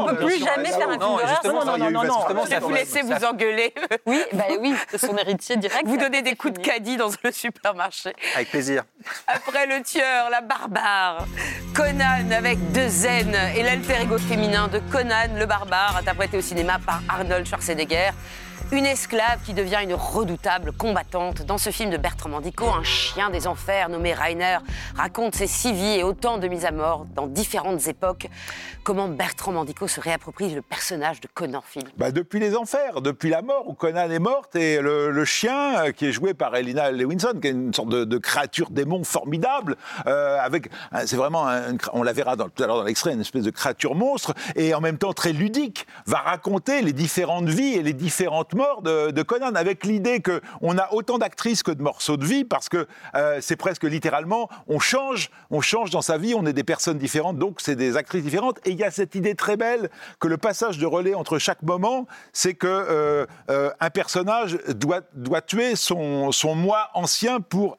On ne peut plus jamais d'Allemand. faire un film d'horreur. Non, non, non, non, ça Vous ça- vous engueuler, Oui, bah oui, c'est son héritier direct. vous donner des coups de caddie dans le supermarché. Avec plaisir. Après le tueur, la barbare, Conan avec deux N et l'alter ego féminin de Conan le barbare, interprété au cinéma par Arnold Schwarzenegger. Une esclave qui devient une redoutable combattante. Dans ce film de Bertrand Mandico, un chien des enfers nommé Rainer raconte ses six vies et autant de mises à mort dans différentes époques. Comment Bertrand Mandico se réapproprie le personnage de Conan Philippe Bah, depuis les enfers, depuis la mort où Conan est morte et le, chien euh, qui est joué par Elina Lewinson, qui est une sorte de, créature démon formidable, euh, avec c'est vraiment on la verra dans, tout à l'heure dans l'extrait, une espèce de créature monstre et en même temps très ludique, va raconter les différentes vies et les différentes mort de, Conan, avec l'idée que on a autant d'actrices que de morceaux de vie, parce que euh, c'est presque littéralement, on change, on change dans sa vie, on est des personnes différentes, donc c'est des actrices différentes. Et il y a cette idée très belle que le passage de relais entre chaque moment, c'est que euh, euh, un personnage doit, doit tuer son, son moi ancien pour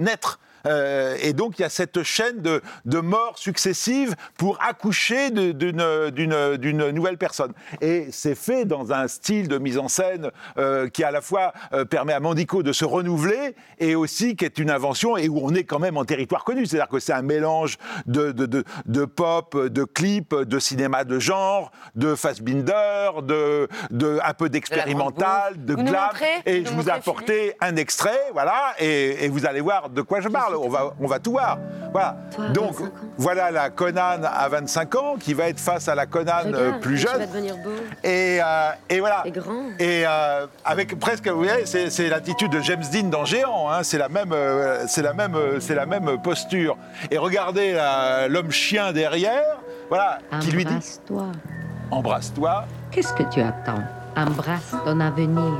naître. Euh, et donc il y a cette chaîne de, de morts successives pour accoucher d'une nouvelle personne. Et c'est fait dans un style de mise en scène euh, qui à la fois euh, permet à Mandico de se renouveler et aussi qui est une invention et où on est quand même en territoire connu. C'est-à-dire que c'est un mélange de, de, de, de pop, de clips, de cinéma de genre, de Fassbinder, de, de un peu d'expérimental, de glam. Et je vous ai apporté un extrait, voilà, et, et vous allez voir de quoi je parle. On va, on va tout voir. Voilà. Toi, Donc, 25 ans. voilà la Conan à 25 ans qui va être face à la Conan euh, Regarde, plus jeune. devenir beau Et, euh, et voilà. et grand. Et euh, avec presque, vous voyez, c'est l'attitude de James Dean dans Géant. hein, c'est la même, c'est la même, c'est la même posture. Et regardez l'homme chien derrière, voilà, qui lui dit Embrasse-toi. embrasse-toi, Qu'est-ce que tu attends? Embrasse ton avenir.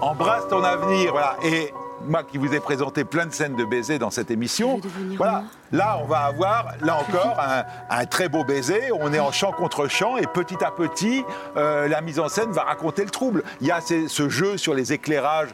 embrasse ton avenir, voilà. Et moi qui vous ai présenté plein de scènes de baisers dans cette émission, voilà. Là, on va avoir, là encore, un, un très beau baiser. On est en chant contre chant et petit à petit, euh, la mise en scène va raconter le trouble. Il y a ces- ce jeu sur les éclairages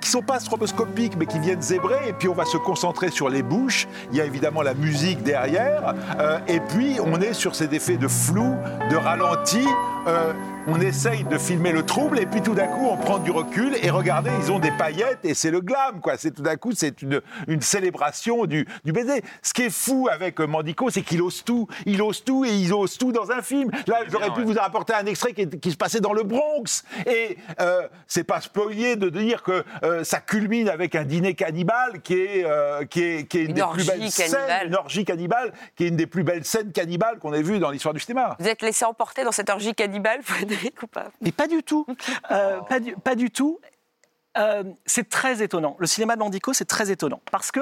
qui sont pas stroboscopiques mais qui viennent zébrer et puis on va se concentrer sur les bouches. Il y a évidemment la musique derrière euh, et puis on est sur ces effets de flou, de ralenti. Euh, on essaye de filmer le trouble et puis tout d'un coup on prend du recul et regardez ils ont des paillettes et c'est le glam quoi. C'est tout d'un coup c'est une, une célébration du, du baiser. Ce qui est fou avec euh, Mandico c'est qu'il ose tout, il ose tout et il ose tout dans un film. Là j'aurais pu vous apporter un extrait qui, est- qui se passait dans le Bronx et euh, c'est pas spoilier de dire que euh, ça culmine avec un dîner cannibale qui est euh, qui est qui est une, Une des plus belles scènes, cannibale. une orgie cannibale qui est une des plus belles scènes cannibales qu'on ait vues dans l'histoire du cinéma. Vous êtes laissé emporter dans cette orgie cannibale, Mais pas du tout. Euh, pas, du, tout. Euh, c'est très étonnant. Le cinéma de Mandico, c'est très étonnant. Parce que,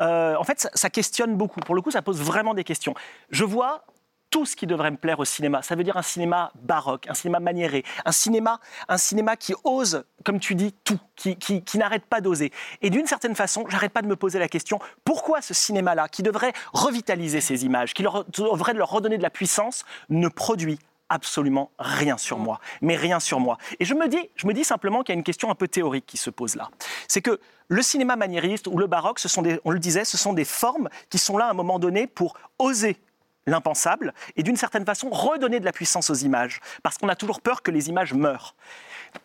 euh, en fait, ça, questionne beaucoup. Pour le coup, ça pose vraiment des questions. Je vois tout ce qui devrait me plaire au cinéma. Ça veut dire un cinéma baroque, un cinéma maniéré, un cinéma, un cinéma qui ose, comme tu dis, tout, qui, n'arrête pas d'oser. Et d'une certaine façon, j'arrête pas de me poser la question pourquoi ce cinéma-là, qui devrait revitaliser ces images, qui devrait leur redonner de la puissance, ne produit absolument rien sur moi, mais rien sur moi. Et je me dis, je me dis simplement qu'il y a une question un peu théorique qui se pose là. C'est que le cinéma maniériste ou le baroque, ce sont des, on le disait, ce sont des formes qui sont là à un moment donné pour oser l'impensable et d'une certaine façon redonner de la puissance aux images, parce qu'on a toujours peur que les images meurent.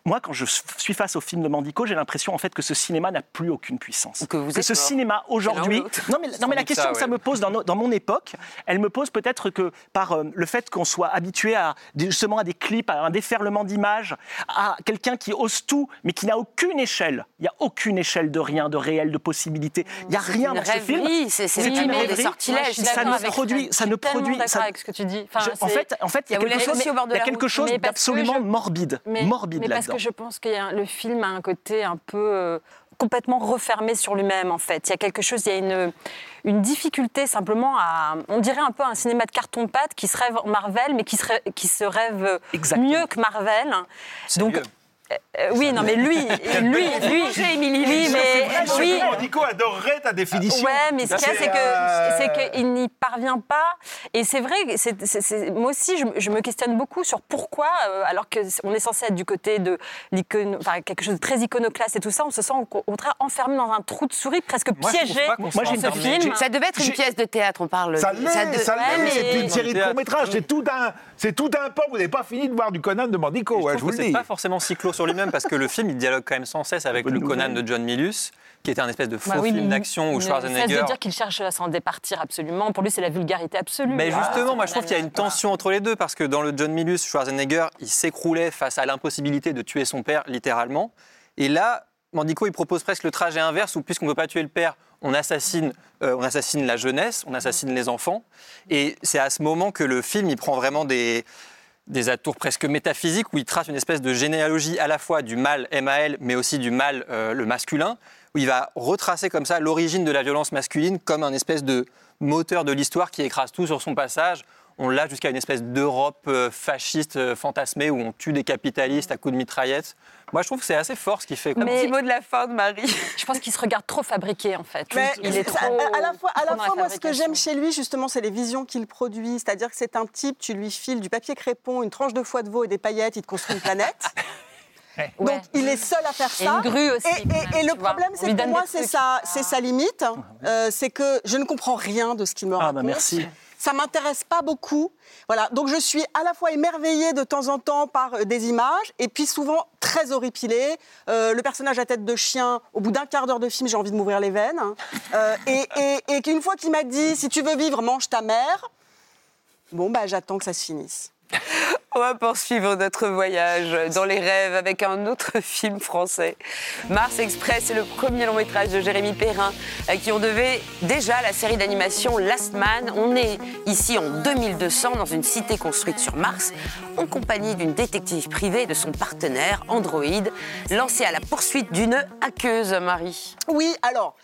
Moi, quand je suis face au film de Mandico, j'ai l'impression en fait que ce cinéma n'a plus aucune puissance. Que vous ce mort. cinéma aujourd'hui, non mais, non, mais la question ça, que ça me pose dans, no- dans mon époque, elle me pose peut-être que par euh, le fait qu'on soit habitué à des- justement à des clips, à un déferlement d'images, à quelqu'un qui ose tout, mais qui n'a aucune échelle. Il n'y a aucune échelle de rien, de réel, de possibilité. Il n'y a rien dans ce film. rêverie, c'est- une des rêverie. sortilèges. Je suis Ça ne produit- ça Je ne produit- d'accord ça- avec ce que tu dis. Enfin, Je- en c'est- fait, en fait, il y a quelque chose, d'absolument morbide, morbide parce que je pense que le film a un côté un peu euh, complètement refermé sur lui-même en fait. Il y a quelque chose, il y a une, une difficulté simplement à, on dirait un peu un cinéma de carton-pâte qui se rêve Marvel, mais qui se, rêve, qui se rêve Exactement. mieux que Marvel. Donc mieux. Euh, oui, non mais lui, lui, lui, Émilie, oui, mais oui. Mandico adorerait ta définition. Ouais, mais ce qu'il y a, C'est, c'est que euh, c'est qu'il n'y parvient pas. Et c'est vrai, c'est- c'est- c'est- moi aussi, je, je me questionne beaucoup sur pourquoi, euh, alors qu'on est censé être du côté de enfin, quelque chose de très iconoclaste et tout ça, on se sent au contraire enfermé dans un trou de souris, presque Moi, piégé dans soit ce film. Ça devait être une J'ai- pièce de théâtre, on parle. Ça l'est, de- ça ouais, mais- c'est une série de Théâtre. courts-métrages, c'est tout un, c'est tout un pan, vous n'avez pas fini de voir du Conan de Mandico, je vous le c'est dis. pas forcément si clos sur lui-même parce que le film il dialogue quand même sans cesse avec le Conan de John Milius qui était un espèce de faux Bah oui, film d'action où Schwarzenegger de dire qu'il cherche à s'en départir absolument. Pour lui, c'est la vulgarité absolue. Mais Ah, justement, moi je trouve qu'il y a une tension entre les deux parce que dans le John Milius, Schwarzenegger, il s'écroulait face à l'impossibilité de tuer son père littéralement. Et là, Mandico, il propose presque le trajet inverse où puisqu'on ne peut pas tuer le père, on assassine, euh, on assassine la jeunesse, on assassine les enfants. Et c'est à ce moment que le film, il prend vraiment des des atours presque métaphysiques où il trace une espèce de généalogie à la fois du mal MAL mais aussi du mal euh, le masculin où il va retracer comme ça l'origine de la violence masculine comme un espèce de moteur de l'histoire qui écrase tout sur son passage. On l'a jusqu'à une espèce d'Europe euh, fasciste euh, fantasmée où on tue des capitalistes à coups de mitraillettes. Moi, je trouve que c'est assez fort ce qu'il fait. quoi. Un Mais- petit mot de la fin de Marie. Je pense qu'il se regarde trop fabriqué, en fait. Mais il est trop. à la fois, à la fois moi, ce que j'aime chez lui, justement, c'est les visions qu'il produit. C'est-à-dire que c'est un type, tu lui files du papier crépon, une tranche de foie de veau et des paillettes, il te construit une planète. Ouais. Donc, il est seul à faire Et ça. une grue aussi, Et, quand et- même, et le problème, c'est que pour moi, c'est sa, c'est sa limite. Euh, c'est que je ne comprends rien de ce qu'il me Ah, raconte. bah merci. Ça m'intéresse pas beaucoup. Voilà, donc je suis à la fois émerveillée de temps en temps par euh, des images et puis souvent très horripilée. Euh, le personnage à tête de chien, au bout d'un quart d'heure de film, j'ai envie de m'ouvrir les veines. hein. Euh, et et- et qu'une fois qu'il m'a dit si tu veux vivre, mange ta mère. Bon, bah j'attends que ça se finisse. On va poursuivre notre voyage dans les rêves avec un autre film français. Mars Express est le premier long métrage de Jérémy Perrin à qui on devait déjà la série d'animation Last Man. On est ici en 2200 dans une cité construite sur Mars en compagnie d'une détective privée et de son partenaire Android lancé à la poursuite d'une hackeuse, Marie. Oui, alors,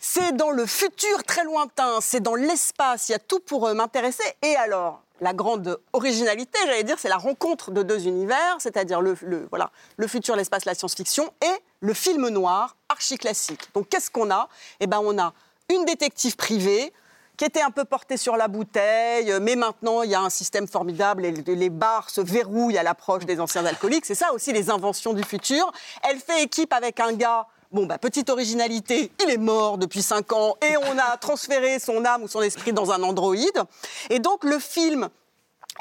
c'est dans le futur très lointain, c'est dans l'espace, il y a tout pour euh, m'intéresser. Et alors, la grande originalité, j'allais dire, c'est la rencontre de deux univers, c'est-à-dire le, voilà, le futur, l'espace, la science-fiction, et le film noir, archi-classique. Donc, qu'est-ce qu'on a? Eh bien, on a une détective privée qui était un peu portée sur la bouteille, mais maintenant il y a un système formidable et les bars se verrouillent à l'approche des anciens alcooliques. C'est ça aussi les inventions du futur. Elle fait équipe avec un gars. Bon, bah, petite originalité, il est mort depuis 5 ans et on a transféré son âme ou son esprit dans un androïde. Et donc le film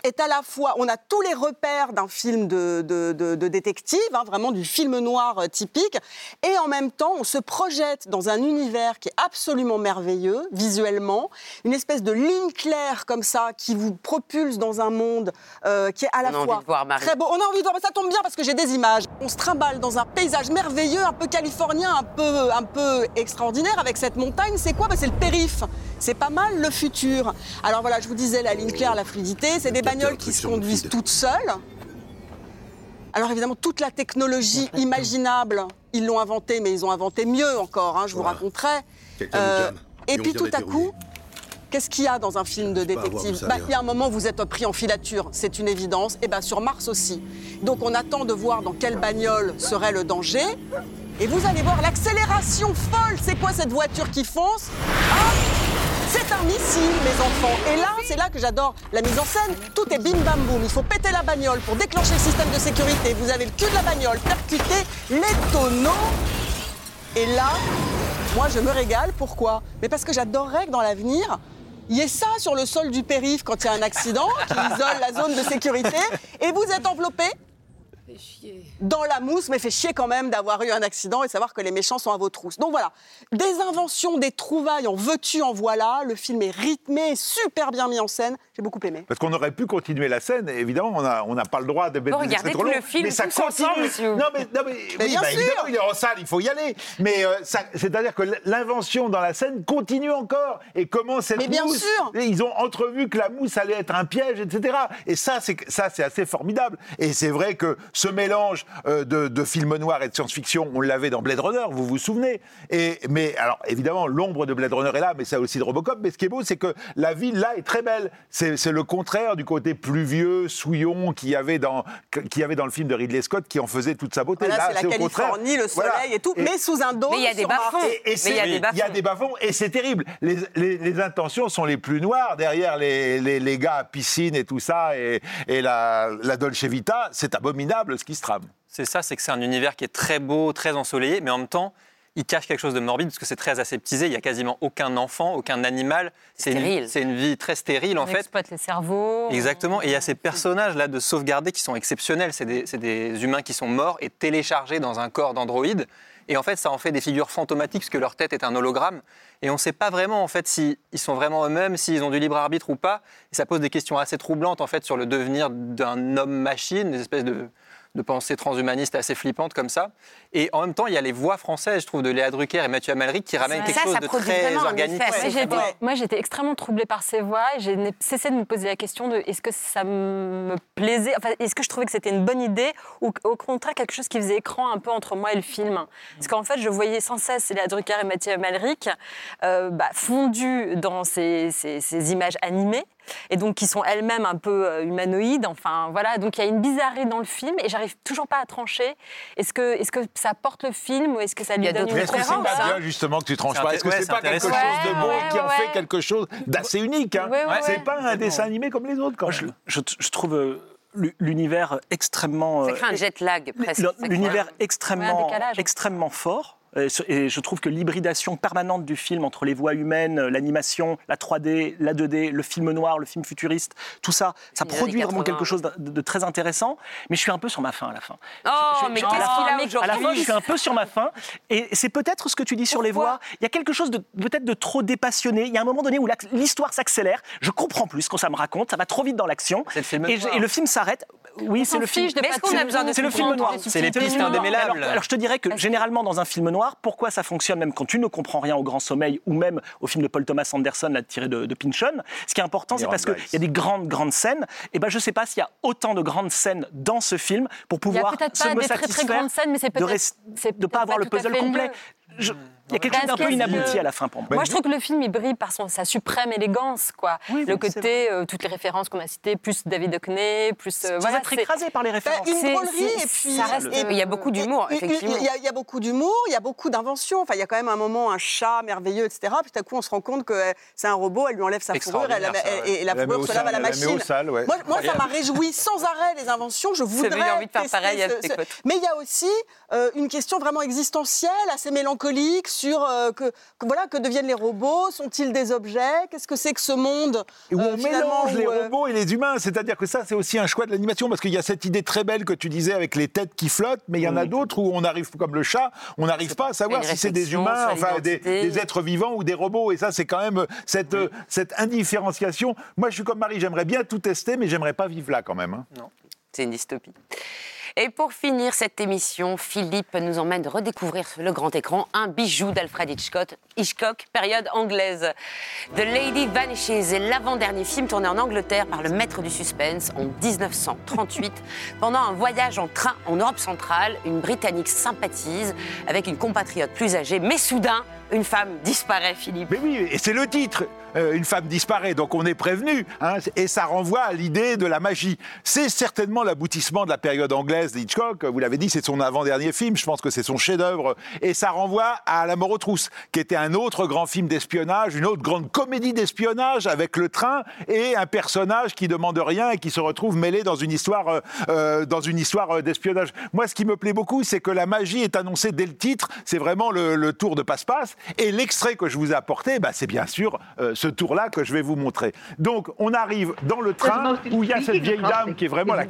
est à la fois, on a tous les repères d'un film de, de- de- de détective, hein, vraiment du film noir euh, typique, et en même temps, on se projette dans un univers qui est absolument merveilleux, visuellement, une espèce de ligne claire comme ça, qui vous propulse dans un monde euh, qui est à la On a envie fois de voir, très beau. On a envie de voir, mais ça tombe bien parce que j'ai des images. On se trimballe dans un paysage merveilleux, un peu californien, un peu, un peu extraordinaire, avec cette montagne. C'est quoi? Bah, C'est le périph'. C'est pas mal le futur. Alors voilà, je vous disais la ligne claire, la fluidité, c'est des bagnoles qui se conduisent toutes seules. Alors évidemment, toute la technologie imaginable, ils l'ont inventée, mais ils ont inventé mieux encore, hein, je vous raconterai. Jamme. et puis tout à coup, qu'est-ce qu'il y a dans un film de détective Bah. Il y a un moment où vous êtes pris en filature, c'est une évidence, et bien sur Mars aussi. Donc on attend de voir dans quelle bagnole serait le danger. Et vous allez voir l'accélération folle. C'est quoi cette voiture qui fonce? Ah c'est un missile, mes enfants. Et là, c'est là que j'adore la mise en scène. Tout est bim bam boum. Il faut péter la bagnole pour déclencher le système de sécurité. Vous avez le cul de la bagnole, percuté les tonneaux. Et là, moi, je me régale. Pourquoi? Mais parce que j'adorerais que dans l'avenir, il y ait ça sur le sol du périph' quand il y a un accident qui isole la zone de sécurité. Et vous êtes enveloppé dans la mousse, mais fait chier quand même d'avoir eu un accident et de savoir que les méchants sont à vos trousses. Donc voilà, des inventions, des trouvailles, en veux-tu, en voilà. Le film est rythmé, super bien mis en scène. J'ai beaucoup aimé. Parce qu'on aurait pu continuer la scène, évidemment, on n'a on pas le droit de mettre Faut des trop longs, film mais ça ensemble, continue. Non, mais, non, mais, Mais oui, bien bah, sûr. évidemment, il est en salle, il faut y aller. Mais euh, c'est-à-dire que l'invention dans la scène continue encore. Et comment cette Mais bien mousse, sûr. Ils ont entrevu que la mousse allait être un piège, etc. Et ça, c'est ça, c'est assez formidable. Et c'est vrai que ce mélange euh, de, de film noir et de science-fiction, on l'avait dans Blade Runner, vous vous souvenez. Et mais alors évidemment, l'ombre de Blade Runner est là, mais ça aussi de Robocop. Mais ce qui est beau, c'est que la ville là est très belle. C'est le contraire du côté pluvieux, souillon qu'il y avait dans qu'il y avait dans le film de Ridley Scott, qui en faisait toute sa beauté. Voilà, Là, c'est la au contraire. Californie, le soleil Voilà. et tout, mais sous un dôme. Mais il y a des bas-fonds. Et, et il y a des il y a bas-fonds. des bas-fonds et c'est terrible. Les, les- les intentions sont les plus noires derrière les, les- les gars à piscine et tout ça et, et la, la Dolce Vita. C'est abominable ce qui C'est ça, c'est que c'est un univers qui est très beau, très ensoleillé, mais en même temps, il cache quelque chose de morbide parce que c'est très aseptisé. Il y a quasiment aucun enfant, aucun animal. C'est Stérile. une, c'est une vie très stérile en On fait. exploite les cerveaux. Exactement. Et il y a ces personnages-là de sauvegarder qui sont exceptionnels. C'est des, humains qui sont morts et téléchargés dans un corps d'androïde. Et en fait, ça en fait des figures fantomatiques parce que leur tête est un hologramme. Et on ne sait pas vraiment en fait s'ils sont vraiment eux-mêmes, s'ils ont du libre arbitre ou pas. Et ça pose des questions assez troublantes en fait sur le devenir d'un homme-machine, des espèces de, de pensées transhumanistes assez flippantes comme ça. Et en même temps, il y a les voix françaises, je trouve, de Léa Drucker et Mathieu Amalric qui ramènent quelque ça chose de très organique. Moi, Ouais. J'étais extrêmement troublée par ces voix et j'ai n'ai cessé de me poser la question de est-ce que ça me plaisait, enfin, est-ce que je trouvais que c'était une bonne idée ou au contraire quelque chose qui faisait écran un peu entre moi et le film? Parce qu'en fait, je voyais sans cesse Léa Drucker et Mathieu Amalric euh, bah, fondus dans ces, ces- ces images animées. Et donc qui sont elles-mêmes un peu euh, humanoïdes. Enfin, voilà. Donc il y a une bizarrerie dans le film et j'arrive toujours pas à trancher. Est-ce que, est-ce que ça porte le film ou est-ce que ça lui donne d'autres une est-ce que c'est pas hein bien justement que tu tranches C'est pas? Est-ce que c'est pas quelque chose de beau Ouais, qui en fait quelque chose? D'assez unique hein Ouais, ouais, C'est ouais. pas un dessin animé comme les autres quand même. je- je trouve euh, l'u- l'univers extrêmement. Ça euh, crée un jet lag presque. L'univers extrêmement, extrêmement fort. Et ce- Et je trouve que l'hybridation permanente du film entre les voix humaines, euh, l'animation, la 3D, la 2D, le film noir, le film futuriste, tout ça, ça produit vraiment 80. quelque chose de, de très intéressant. Mais je suis un peu sur ma fin à la fin. Oh, Je- je- mais qu'est-ce à la qu'il fin- a À la fin, aujourd'hui je suis un peu sur ma fin. Et c'est peut-être ce que tu dis sur les voix. Il y a quelque chose de peut-être de trop dépassionné. Il y a un moment donné où l'histoire s'accélère. Je comprends plus ce qu'on ça me raconte. Ça va trop vite dans l'action. Et le film s'arrête. Oui, c'est le film. est-ce qu'on a besoin de C'est le film noir. C'est les pistes indémêlables. Alors, alors, je te dirais que généralement dans un film noir, pourquoi ça fonctionne même quand tu ne comprends rien au Grand Sommeil ou même au film de Paul Thomas Anderson là, tiré de, de Pynchon, ce qui est important c'est parce qu'il y a des grandes grandes scènes. Et ben je sais pas s'il y a autant de grandes scènes dans ce film pour Il y a pouvoir peut-être se pas me des très très satisfaire grandes scènes, mais c'est de peut-être pas avoir le puzzle complet. Je- Il y a quelque chose d'un peu inabouti à la fin pour moi. Moi, je trouve que le film il brille par son, sa suprême élégance, quoi. Oui, le côté, euh, toutes les références qu'on a citées, plus David Hockney, plus euh, voilà, être écrasé par les références. une C'est- drôlerie et puis ça reste- et- Il y a beaucoup d'humour, effectivement. Il y, a, il y a beaucoup d'humour, il y a beaucoup d'inventions. Enfin, il y a quand même un moment, un chat merveilleux, etc. Puis tout à coup, on se rend compte que euh, c'est un robot, elle lui enlève sa fourrure, elle, Extraordinaire, ça, ouais. et, et la fourrure se lave à la machine. au sale, ouais. Moi, moi, ça m'a réjoui sans arrêt les inventions. Je voudrais. envie de faire pareil avec ce- ce- potes. Mais il y a aussi euh, une question vraiment existentielle, assez mélancolique sur euh, que, que voilà que deviennent les robots, sont-ils des objets Qu'est-ce que c'est que ce monde Et où euh, on mélange où, les euh, robots et les humains. C'est-à-dire que ça, c'est aussi un choix de l'animation, parce qu'il y a cette idée très belle que tu disais avec les têtes qui flottent, mais il y en a d'autres où on arrive, comme le chat, on n'arrive pas à savoir si c'est des humains, enfin des, êtres vivants ou des robots. Et ça, c'est quand même cette, euh, cette indifférenciation. Moi, je suis comme Marie, j'aimerais bien tout tester, mais j'aimerais pas vivre là quand même. hein. C'est une dystopie. Et pour finir cette émission, Philippe nous emmène redécouvrir sur le grand écran un bijou d'Alfred Hitchcock, Hitchcock, période anglaise. The Lady Vanishes est l'avant-dernier film tourné en Angleterre par le maître du suspense en 1938. Pendant un voyage en train en Europe centrale, une Britannique sympathise avec une compatriote plus âgée, mais soudain, une femme disparaît, Philippe. Mais oui, et c'est le titre. Euh, une femme disparaît, donc on est prévenu. hein, et ça renvoie à l'idée de la magie. C'est certainement l'aboutissement de la période anglaise d'Hitchcock. Vous l'avez dit, c'est son avant-dernier film. Je pense que c'est son chef-d'œuvre. Et ça renvoie à La mort aux trousses, qui était un autre grand film d'espionnage, une autre grande comédie d'espionnage avec le train et un personnage qui demande rien et qui se retrouve mêlé dans une histoire, euh, euh, histoire d'espionnage. Moi, ce qui me plaît beaucoup, c'est que la magie est annoncée dès le titre. C'est vraiment le tour de passe-passe. Et l'extrait que je vous ai apporté, bah, c'est bien sûr euh, ce tour-là que je vais vous montrer. Donc, on arrive dans le train où il y a cette vieille dame qui est vraiment la,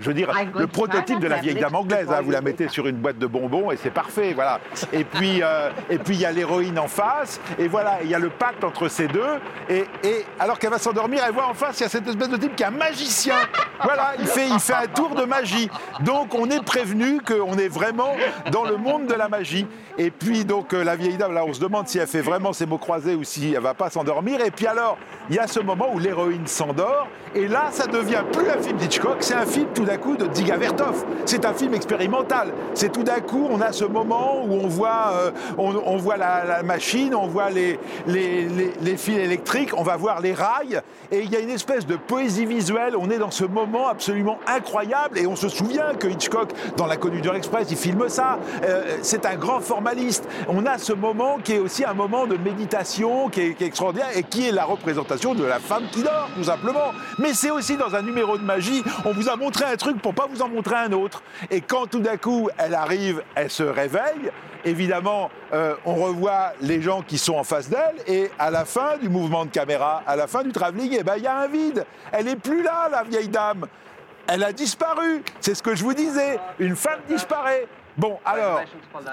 je veux dire, le prototype de la vieille dame anglaise. hein. Vous la mettez sur une boîte de bonbons et c'est parfait, voilà. Et puis, euh, et puis il y a l'héroïne en face. Et voilà, il y a le pacte entre ces deux. Et, et alors qu'elle va s'endormir, elle voit en face, il y a cette espèce de type qui est un magicien. Voilà, il fait, il fait un tour de magie. Donc, on est prévenu qu'on est vraiment dans le monde de la magie. Et puis, donc, euh, la vieille dame, là, on se demande si elle fait vraiment ses mots croisés ou si elle va pas s'endormir. Et puis alors, il y a ce moment où l'héroïne s'endort. Et là, ça devient plus un film d'Hitchcock, c'est un film tout d'un coup de Dziga Vertov. C'est un film expérimental. C'est tout d'un coup, on a ce moment où on voit, euh, on, voit la, machine, on voit les, les, les- fils électriques, on va voir les rails. Et il y a une espèce de poésie visuelle. On est dans ce moment absolument incroyable. Et on se souvient que Hitchcock, dans La Conducteur Express, il filme ça. Euh, c'est un grand formaliste. On a ce moment qui est aussi un moment de méditation, qui est, extraordinaire et qui est la représentation de la femme qui dort, tout simplement. Mais c'est aussi dans un numéro de magie, on vous a montré un truc pour pas vous en montrer un autre. Et quand tout d'un coup, elle arrive, elle se réveille. Évidemment, euh, on revoit les gens qui sont en face d'elle et à la fin du mouvement de caméra, à la fin du travelling, eh ben, il y a un vide. Elle est plus là, la vieille dame. Elle a disparu. C'est ce que je vous disais. Une femme disparaît. Bon, alors,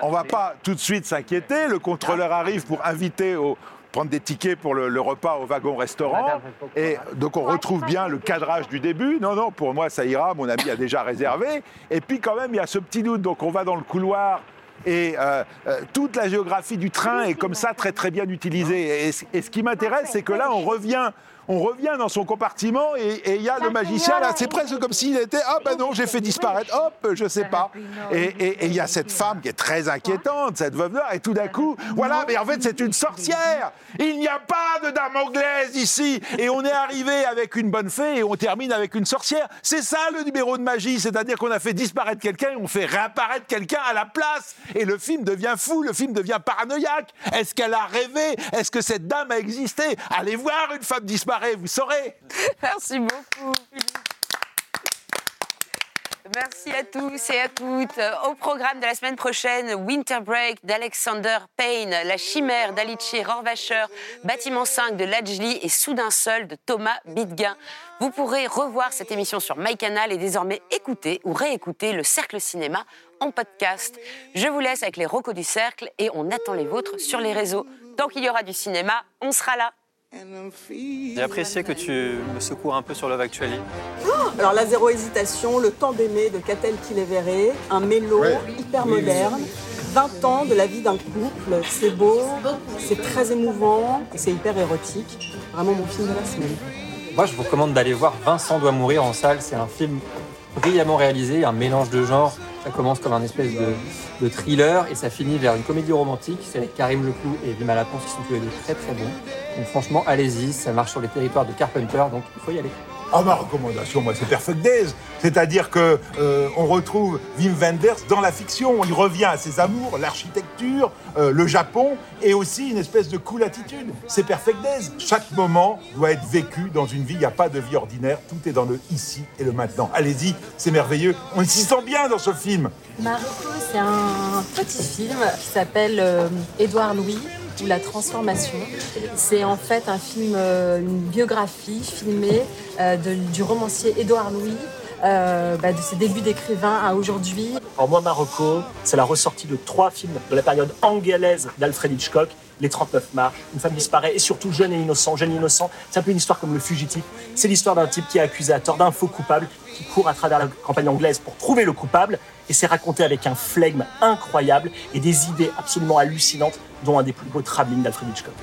on va pas tout de suite s'inquiéter. Le contrôleur arrive pour inviter au prendre des tickets pour le, le repas au wagon-restaurant. Et donc, on retrouve bien le cadrage du début. Non, non, pour moi, ça ira. Mon ami a déjà réservé. Et puis, quand même, il y a ce petit doute. Donc, on va dans le couloir. Et euh, euh, toute la géographie du train est comme ça très très bien utilisée. Et ce qui m'intéresse, c'est que là, on revient on revient dans son compartiment et il y a le magicien là, c'est presque comme s'il était, ah ben non, j'ai fait disparaître, hop, je sais pas. Et il y a cette femme qui est très inquiétante, cette veuve noire, et tout d'un coup, voilà, mais en fait c'est une sorcière. Il n'y a pas de dame anglaise ici. Et on est arrivé avec une bonne fée et on termine avec une sorcière. C'est ça le numéro de magie, c'est-à-dire qu'on a fait disparaître quelqu'un et on fait réapparaître quelqu'un à la place. Et le film devient fou, le film devient paranoïaque. Est-ce qu'elle a rêvé? Est-ce que cette dame a existé? Allez voir une femme vous saurez. Merci beaucoup. Merci à tous et à toutes. Au programme de la semaine prochaine, Winter Break d'Alexander Payne, La Chimère d'Alice Rohrwacher, Bâtiment 5 de Lajli et Soudain Seul de Thomas Bidguin. Vous pourrez revoir cette émission sur MyCanal et désormais écouter ou réécouter le Cercle Cinéma en podcast. Je vous laisse avec les recos du Cercle et on attend les vôtres sur les réseaux. Tant qu'il y aura du cinéma, on sera là. J'ai apprécié que tu me secours un peu sur Love Actually. Alors, La Zéro Hésitation, Le Temps d'aimer de Catel Kiléveré, un mélo Ouais. hyper moderne. 20 ans de la vie d'un couple, c'est beau, c'est très émouvant, c'est hyper érotique. Vraiment mon film de la semaine. Moi, je vous recommande d'aller voir Vincent doit mourir en salle. C'est un film brillamment réalisé, un mélange de genres. Ça commence comme un espèce de, thriller et ça finit vers une comédie romantique. C'est avec Karim Leclou et Vima Laponce qui sont tous les deux très très bons. Donc franchement, allez-y, ça marche sur les territoires de Carpenter, donc il faut y aller. Ah, ma recommandation, moi, c'est Perfect Days. C'est-à-dire que euh, on retrouve Wim Wenders dans la fiction. Il revient à ses amours, l'architecture, euh, le Japon, et aussi une espèce de cool attitude. C'est Perfect Days. Chaque moment doit être vécu dans une vie. Il n'y a pas de vie ordinaire. Tout est dans le ici et le maintenant. Allez-y, c'est merveilleux. On s'y sent bien dans ce film. Marocco, c'est un petit film qui s'appelle euh, Édouard Louis ou La Transformation. C'est en fait un film, euh, une biographie filmée euh, du romancier Édouard Louis, euh, bah, de ses débuts d'écrivain à aujourd'hui. Alors moi, Marocco, c'est la ressortie de trois films de la période anglaise d'Alfred Hitchcock les 39 marches, une femme disparaît, et surtout jeune et innocent, jeune et innocent, c'est un peu une histoire comme le fugitif. C'est l'histoire d'un type qui est accusé à tort d'un faux coupable, qui court à travers la campagne anglaise pour trouver le coupable, et c'est raconté avec un flegme incroyable et des idées absolument hallucinantes, dont un des plus beaux travelling d'Alfred Hitchcock.